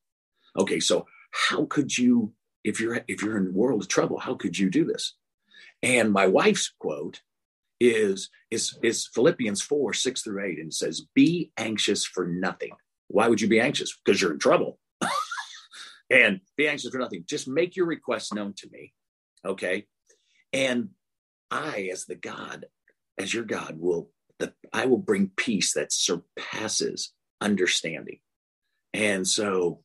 Okay, so how could you, if you're if you're in a world of trouble, how could you do this? And my wife's quote is is is Philippians 4, 6 through 8, and says, Be anxious for nothing. Why would you be anxious? Because you're in trouble. and be anxious for nothing. Just make your requests known to me. Okay. And I, as the God, as your God, will that I will bring peace that surpasses understanding. And so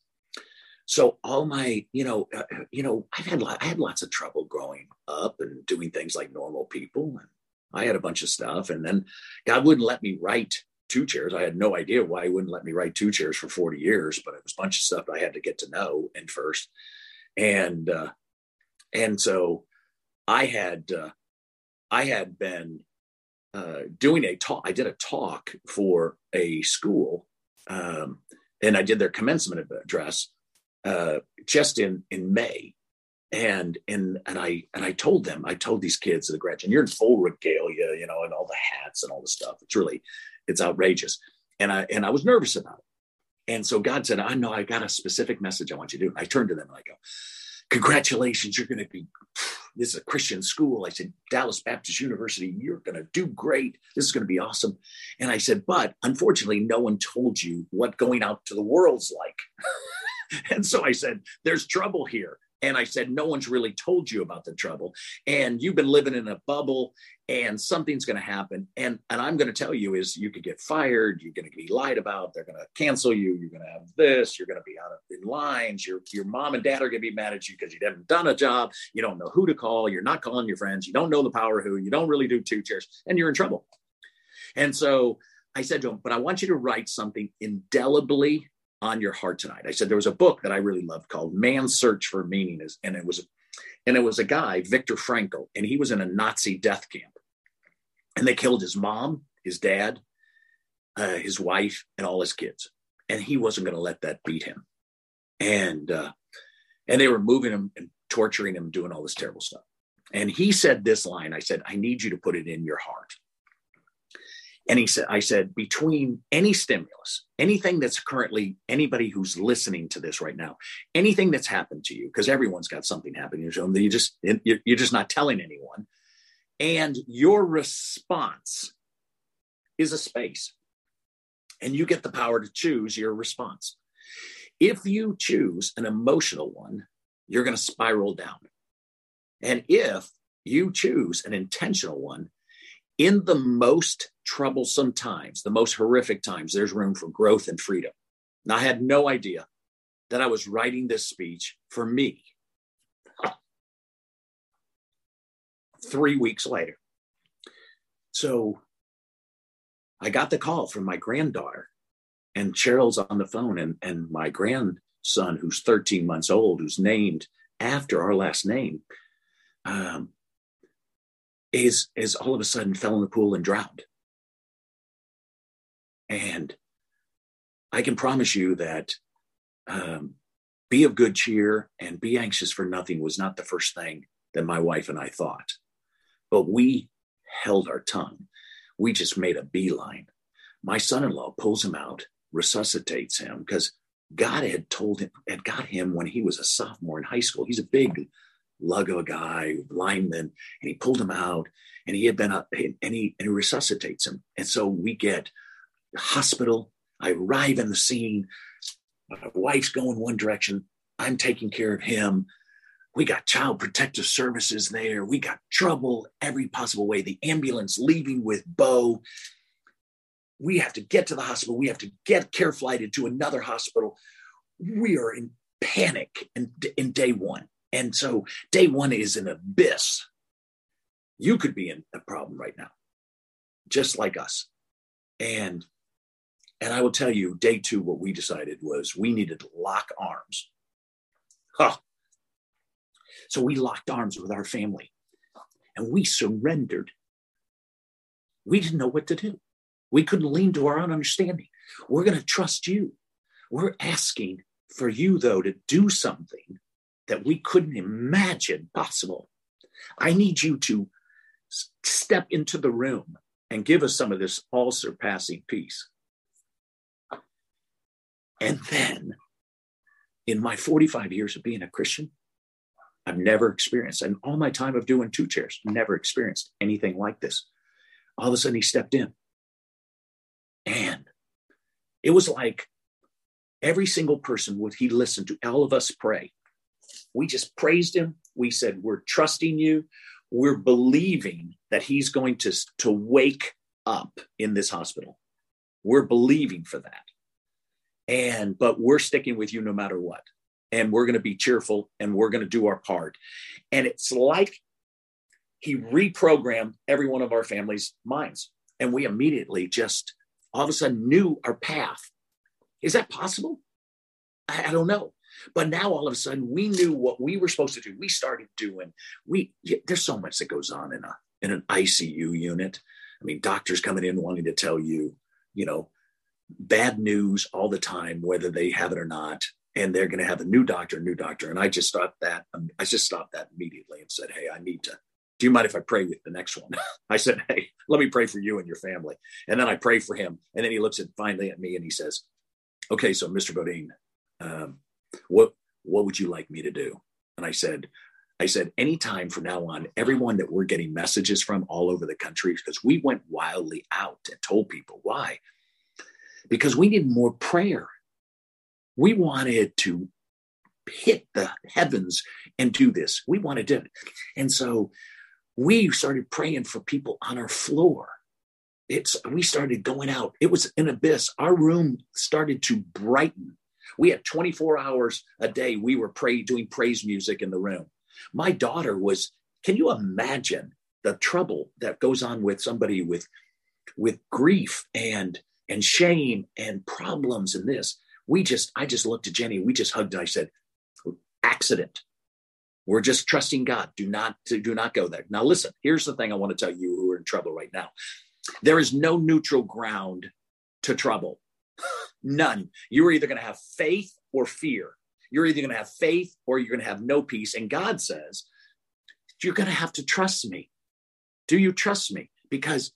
so all my you know uh, you know i've had i had lots of trouble growing up and doing things like normal people and I had a bunch of stuff. And then God wouldn't let me write two chairs. I had no idea why he wouldn't let me write two chairs for 40 years, but it was a bunch of stuff I had to get to know and first. And, uh, and so I had, uh, I had been, uh, doing a talk. I did a talk for a school, um, and I did their commencement address, uh, just in, in May and and and I and I told them, I told these kids at the graduation, you're in full regalia, you know, and all the hats and all the stuff. It's really, it's outrageous. And I and I was nervous about it. And so God said, I know I got a specific message I want you to do. And I turned to them and I go, Congratulations, you're going to be this is a Christian school. I said, Dallas Baptist University, you're going to do great. This is going to be awesome. And I said, but unfortunately, no one told you what going out to the world's like. and so I said, there's trouble here And I said, No one's really told you about the trouble. And you've been living in a bubble and something's going to happen. And, and I'm going to tell you is you could get fired. You're going to be lied about. They're going to cancel you. You're going to have this. You're going to be out of in lines. Your, your mom and dad are going to be mad at you because you haven't done a job. You don't know who to call. You're not calling your friends. You don't know the power who. You don't really do two chairs and you're in trouble. And so I said to him, but I want you to write something indelibly on your heart tonight. I said there was a book that I really loved called Man's Search for Meaning, and it was and it was a guy, Viktor Frankl, and he was in a Nazi death camp, and they killed his mom, his dad, uh, his wife, and all his kids, and he wasn't going to let that beat him, and uh, and they were moving him and torturing him, doing all this terrible stuff, and he said this line. I said, I need you to put it in your heart. And he said, I said, between any stimulus, anything that's currently anybody who's listening to this right now, anything that's happened to you, because everyone's got something happening to them, that you just you're just not telling anyone, and your response is a space, and you get the power to choose your response. If you choose an emotional one, you're going to spiral down, and if you choose an intentional one, in the most troublesome times, the most horrific times, there's room for growth and freedom. And I had no idea that I was writing this speech for me. Three weeks later. So I got the call from my granddaughter, and Cheryl's on the phone, and, and my grandson, who's 13 months old, who's named after our last name, um, is is all of a sudden fell in the pool and drowned. And I can promise you that um, be of good cheer and be anxious for nothing was not the first thing that my wife and I thought. But we held our tongue. We just made a beeline. My son in law pulls him out, resuscitates him because God had told him, had got him when he was a sophomore in high school. He's a big lug of a guy, lineman, and he pulled him out and he had been up and he, and he resuscitates him. And so we get hospital. I arrive in the scene. My wife's going one direction. I'm taking care of him. We got child protective services there. We got trouble every possible way. The ambulance leaving with Bo. We have to get to the hospital. We have to get care flighted to another hospital. We are in panic in, in day one. And so day one is an abyss. You could be in a problem right now, just like us. And and I will tell you, day two, what we decided was we needed to lock arms. Huh. So we locked arms with our family and we surrendered. We didn't know what to do. We couldn't lean to our own understanding. We're going to trust you. We're asking for you, though, to do something that we couldn't imagine possible. I need you to step into the room and give us some of this all surpassing peace. And then, in my 45 years of being a Christian, I've never experienced, and all my time of doing two chairs, never experienced anything like this. All of a sudden, he stepped in. And it was like every single person would he listen to all of us pray we just praised him. We said, We're trusting you. We're believing that he's going to, to wake up in this hospital. We're believing for that. And, but we're sticking with you no matter what. And we're going to be cheerful and we're going to do our part. And it's like he reprogrammed every one of our family's minds. And we immediately just all of a sudden knew our path. Is that possible? I, I don't know. But now all of a sudden we knew what we were supposed to do. We started doing, we there's so much that goes on in a in an ICU unit. I mean, doctors coming in wanting to tell you, you know, bad news all the time, whether they have it or not. And they're going to have a new doctor, new doctor. And I just stopped that. Um, I just stopped that immediately and said, Hey, I need to, do you mind if I pray with the next one? I said, Hey, let me pray for you and your family. And then I pray for him. And then he looks at finally at me and he says, Okay, so Mr. Beaudine, um, what what would you like me to do? And I said, I said, anytime from now on, everyone that we're getting messages from all over the country, because we went wildly out and told people why. Because we need more prayer. We wanted to hit the heavens and do this. We want to. And so we started praying for people on our floor. It's we started going out. It was an abyss. Our room started to brighten. We had 24 hours a day. We were pray, doing praise music in the room. My daughter was, can you imagine the trouble that goes on with somebody with with grief and and shame and problems and this? We just, I just looked at Jenny, we just hugged and I said, accident. We're just trusting God. Do not do not go there. Now listen, here's the thing I want to tell you who are in trouble right now. There is no neutral ground to trouble. None. You're either going to have faith or fear. You're either going to have faith or you're going to have no peace. And God says, you're going to have to trust me. Do you trust me? Because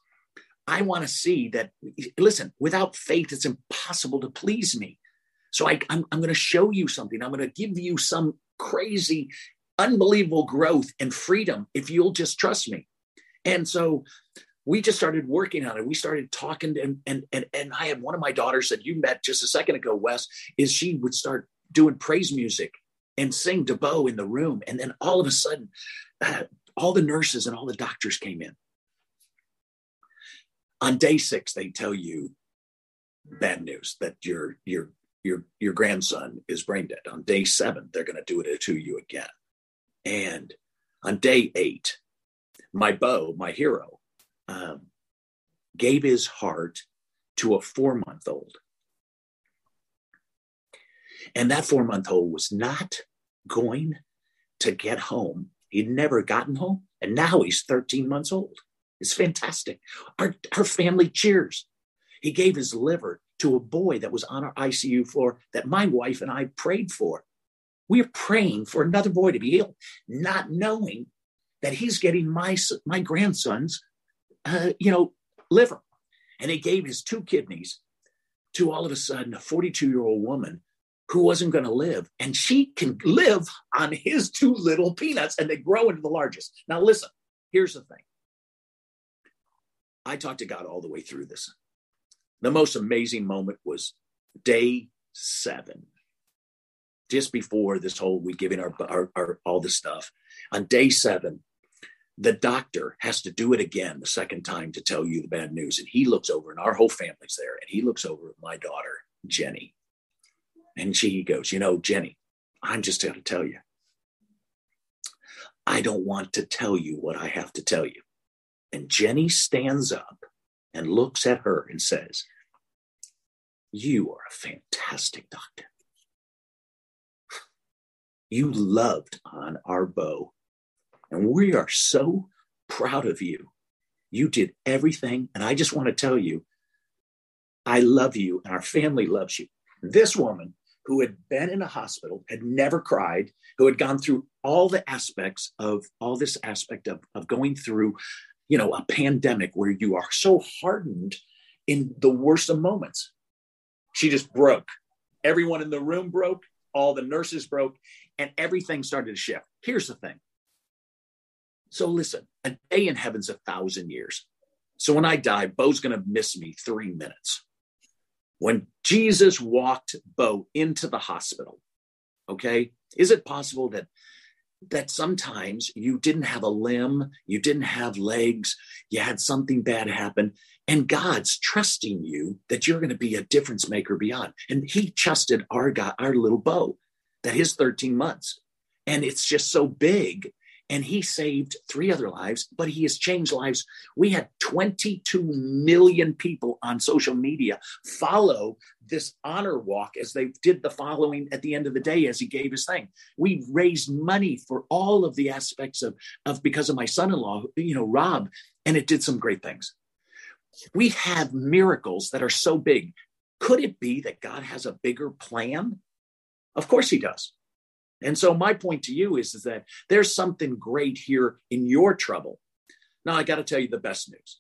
I want to see that, listen, without faith, it's impossible to please me. So I, I'm going to show you something. I'm going to give you some crazy, unbelievable growth and freedom if you'll just trust me. And so we just started working on it. We started talking, and and and, and I had one of my daughters that you met just a second ago, Wes, is she would start doing praise music and sing DeBow in the room, and then all of a sudden, uh, all the nurses and all the doctors came in. On day six, they tell you bad news that your your your your grandson is brain dead. On day seven, they're going to do it to you again. And on day eight, my Bo, my hero, um, gave his heart to a four month old. And that four month old was not going to get home. He'd never gotten home. And now he's 13 months old. It's fantastic. Our, our family cheers. He gave his liver to a boy that was on our ICU floor that my wife and I prayed for. We are praying for another boy to be healed, not knowing that he's getting my my grandson's, uh, you know, liver, and he gave his two kidneys to all of a sudden a 42 year old woman who wasn't going to live, and she can live on his two little peanuts, and they grow into the largest. Now, listen. Here's the thing. I talked to God all the way through this. The most amazing moment was day seven, just before this whole we giving our, our, our all this stuff. On day seven, the doctor has to do it again the second time to tell you the bad news. And he looks over, and our whole family's there, and he looks over at my daughter, Jenny. And she goes, You know, Jenny, I'm just going to tell you. I don't want to tell you what I have to tell you. And Jenny stands up and looks at her and says, You are a fantastic doctor. You loved on our Bo, and we are so proud of you. You did everything, and I just want to tell you, I love you, and our family loves you. This woman who had been in a hospital, had never cried, who had gone through all the aspects of all this aspect of, of going through you know, a pandemic where you are so hardened in the worst of moments. She just broke. Everyone in the room broke, all the nurses broke, and everything started to shift. Here's the thing. So listen, a day in heaven's a thousand years. So when I die, Bo's going to miss me three minutes. When Jesus walked Bo into the hospital, okay, is it possible that that sometimes you didn't have a limb, you didn't have legs, you had something bad happen, and God's trusting you that you're going to be a difference maker beyond. And He trusted our God, our little Bo, that his 13 months. And it's just so big and he saved three other lives, but he has changed lives. We had 22 million people on social media follow this honor walk as they did the following at the end of the day as he gave his thing. We raised money for all of the aspects of, of because of my son-in-law, you know, Rob, and it did some great things. We have miracles that are so big. Could it be that God has a bigger plan? Of course he does. And so my point to you is, is that there's something great here in your trouble. Now I got to tell you the best news.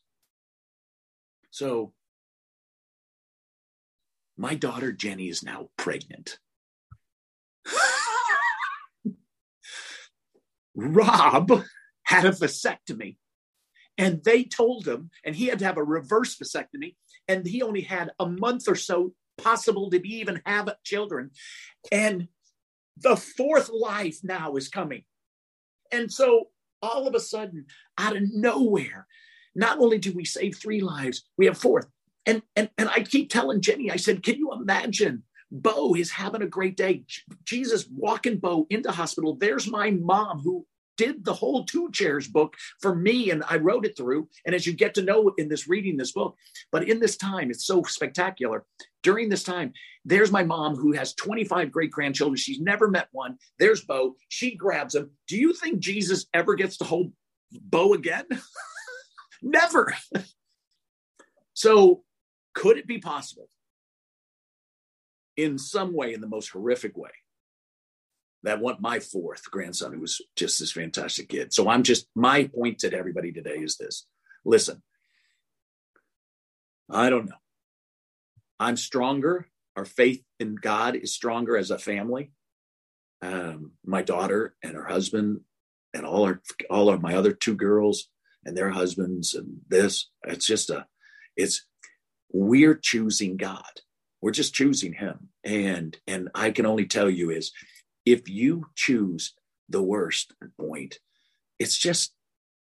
So my daughter Jenny is now pregnant. Rob had a vasectomy and they told him, and he had to have a reverse vasectomy, and he only had a month or so possible to be even have children. And The fourth life now is coming. And so all of a sudden, out of nowhere, not only do we save three lives, we have fourth. And, and, and I keep telling Jenny, I said, can you imagine Bo is having a great day. Jesus walking Bo into hospital. There's my mom who did the whole two chairs book for me and I wrote it through. And as you get to know in this reading this book, but in this time, it's so spectacular. During this time, there's my mom who has 25 great grandchildren. She's never met one. There's Bo. She grabs him. Do you think Jesus ever gets to hold Bo again? never. so, could it be possible in some way, in the most horrific way, that want my fourth grandson who was just this fantastic kid. So I'm just my point to everybody today is this. Listen, I don't know. I'm stronger. Our faith in God is stronger as a family. Um, my daughter and her husband and all our all of my other two girls and their husbands and this. It's just a it's we're choosing God. We're just choosing him. And and I can only tell you is if you choose the worst point, it's just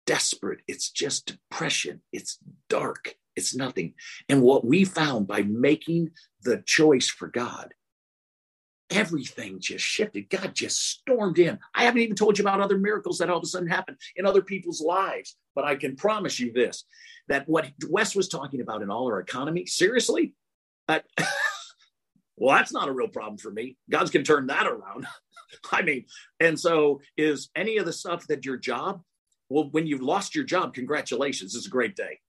desperate. It's just depression. It's dark. It's nothing. And what we found by making the choice for God, everything just shifted. God just stormed in. I haven't even told you about other miracles that all of a sudden happened in other people's lives, but I can promise you this that what Wes was talking about in all our economy, seriously, well, that's not a real problem for me. God's can turn that around. I mean, and so is any of the stuff that your job, well, when you've lost your job, congratulations. It's a great day.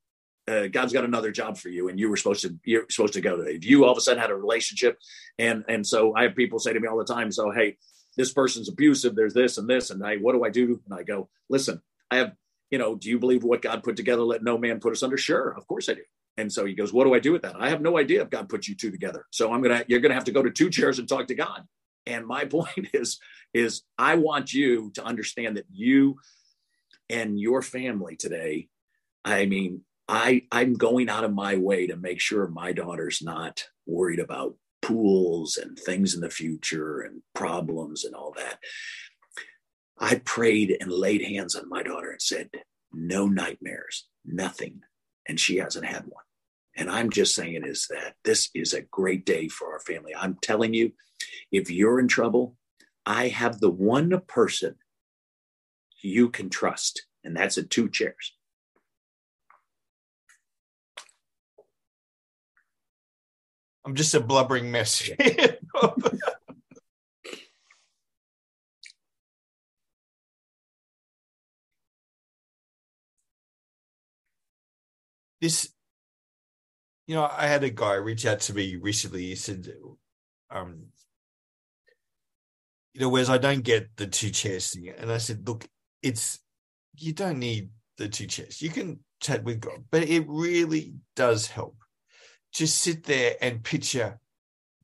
Uh, God's got another job for you, and you were supposed to you're supposed to go to. If you all of a sudden had a relationship, and and so I have people say to me all the time, so hey, this person's abusive. There's this and this, and I what do I do? And I go, listen, I have you know, do you believe what God put together? Let no man put us under. Sure, of course I do. And so he goes, What do I do with that? I have no idea if God put you two together. So I'm gonna you're gonna have to go to two chairs and talk to God. And my point is, is I want you to understand that you and your family today, I mean, I I'm going out of my way to make sure my daughter's not worried about pools and things in the future and problems and all that. I prayed and laid hands on my daughter and said, no nightmares, nothing. And she hasn't had one. And I'm just saying is that this is a great day for our family. I'm telling you, if you're in trouble, I have the one person you can trust, and that's in two chairs. I'm just a blubbering mess. this you know, I had a guy reach out to me recently. He said, um, you know, whereas I don't get the two chairs thing. And I said, look, it's, you don't need the two chairs. You can chat with God, but it really does help. Just sit there and picture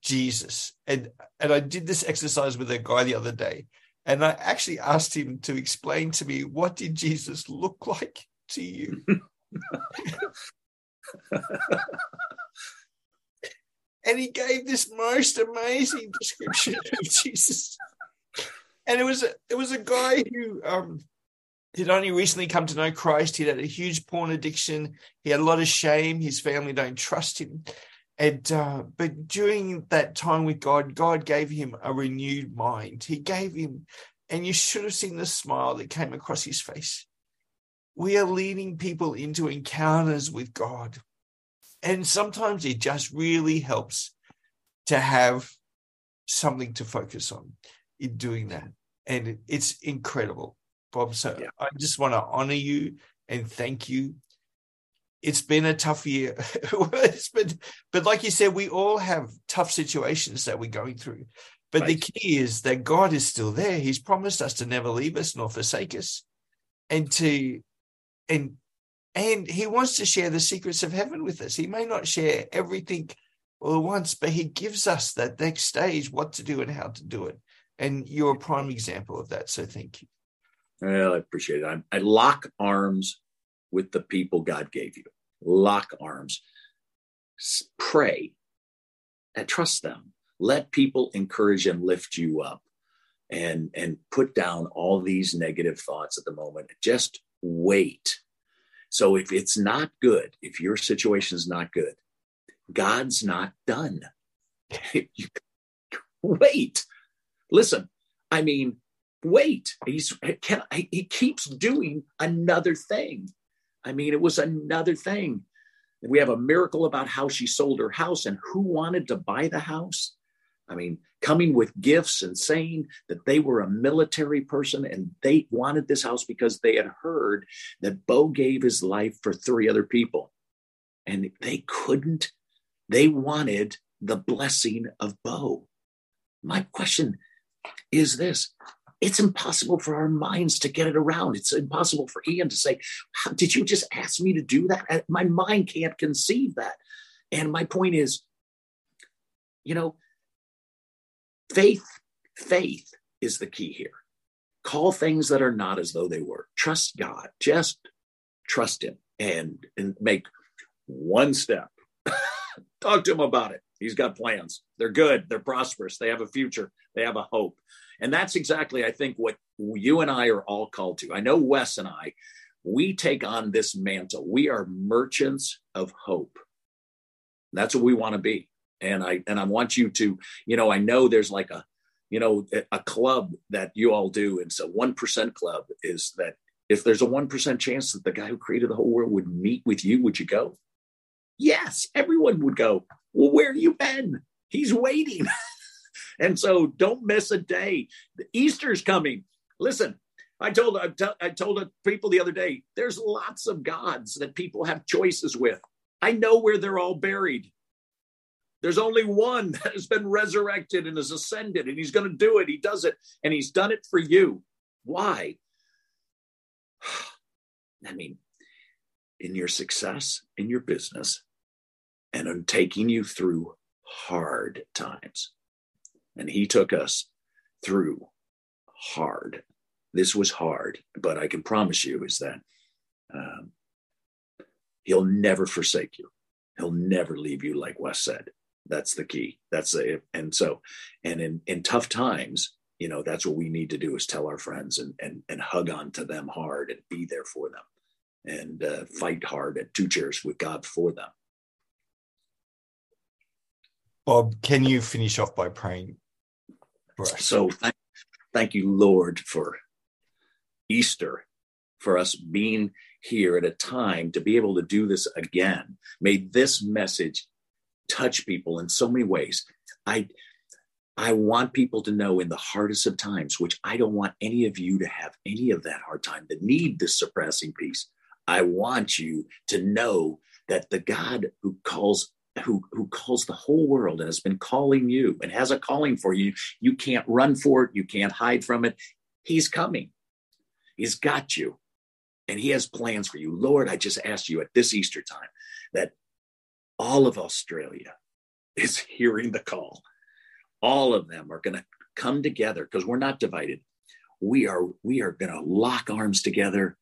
Jesus. And, and I did this exercise with a guy the other day. And I actually asked him to explain to me what did Jesus look like to you? and he gave this most amazing description of Jesus. And it was a, it was a guy who um, had only recently come to know Christ. He had a huge porn addiction. He had a lot of shame. His family don't trust him. And uh, but during that time with God, God gave him a renewed mind. He gave him, and you should have seen the smile that came across his face. We are leading people into encounters with God. And sometimes it just really helps to have something to focus on in doing that. And it's incredible, Bob. So yeah. I just want to honor you and thank you. It's been a tough year. it's been, but like you said, we all have tough situations that we're going through. But right. the key is that God is still there. He's promised us to never leave us nor forsake us. And to and and he wants to share the secrets of heaven with us. He may not share everything all at once, but he gives us that next stage, what to do and how to do it. And you're a prime example of that. So thank you. Well, I appreciate it. I, I lock arms with the people God gave you. Lock arms. Pray and trust them. Let people encourage and lift you up. and and put down all these negative thoughts at the moment. Just wait. So if it's not good, if your situation is not good, God's not done. wait. Listen, I mean, wait. He's can, he keeps doing another thing. I mean, it was another thing. We have a miracle about how she sold her house and who wanted to buy the house. I mean, coming with gifts and saying that they were a military person and they wanted this house because they had heard that Bo gave his life for three other people. And they couldn't, they wanted the blessing of Bo. My question is this it's impossible for our minds to get it around. It's impossible for Ian to say, Did you just ask me to do that? Uh, my mind can't conceive that. And my point is, you know, faith, faith is the key here. Call things that are not as though they were. Trust God. Just trust Him and, and make one step. Talk to Him about it. He's got plans. They're good. They're prosperous. They have a future. They have a hope. And that's exactly, I think, what you and I are all called to. I know Wes and I, we take on this mantle. We are merchants of hope. That's what we want to be. And I and I want you to, you know, I know there's like a, you know, a club that you all do. And so one percent club is that if there's a one percent chance that the guy who created the whole world would meet with you, would you go? Yes, everyone would go. Well, where have you been? He's waiting. And so don't miss a day. Easter's coming. Listen, I told I told people the other day, there's lots of gods that people have choices with. I know where they're all buried. There's only one that has been resurrected and has ascended, and he's going to do it. He does it, and he's done it for you. Why? I mean, in your success, in your business, and in taking you through hard times. And he took us through hard. This was hard, but I can promise you is that um, he'll never forsake you. He'll never leave you, like Wes said. That's the key. That's the and so and in in tough times, you know, that's what we need to do is tell our friends and and and hug on to them hard and be there for them and uh, fight hard at two chairs with God for them. Bob, can you finish off by praying so thank, thank you, Lord, for Easter, for us being here at a time to be able to do this again. May this message touch people in so many ways. I I want people to know in the hardest of times, which I don't want any of you to have any of that hard time, to need this suppressing peace. I want you to know that the God who calls who who calls the whole world and has been calling you and has a calling for you you can't run for it you can't hide from it he's coming he's got you and he has plans for you lord i just ask you at this easter time that all of australia is hearing the call all of them are going to come together because we're not divided we are we are going to lock arms together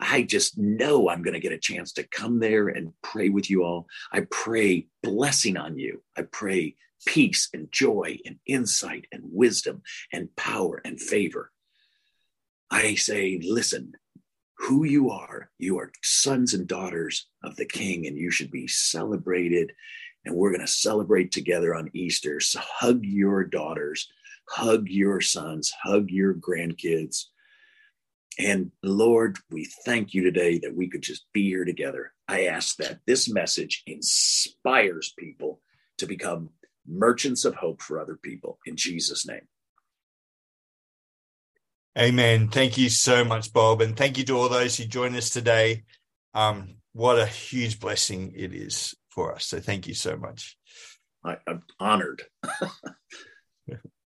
I just know I'm going to get a chance to come there and pray with you all. I pray blessing on you. I pray peace and joy and insight and wisdom and power and favor. I say, listen, who you are, you are sons and daughters of the King, and you should be celebrated. And we're going to celebrate together on Easter. So hug your daughters, hug your sons, hug your grandkids and Lord, we thank you today that we could just be here together. I ask that this message inspires people to become merchants of hope for other people in Jesus' name. Amen. Thank you so much, Bob. And thank you to all those who joined us today. Um, what a huge blessing it is for us. So thank you so much. I, am honored.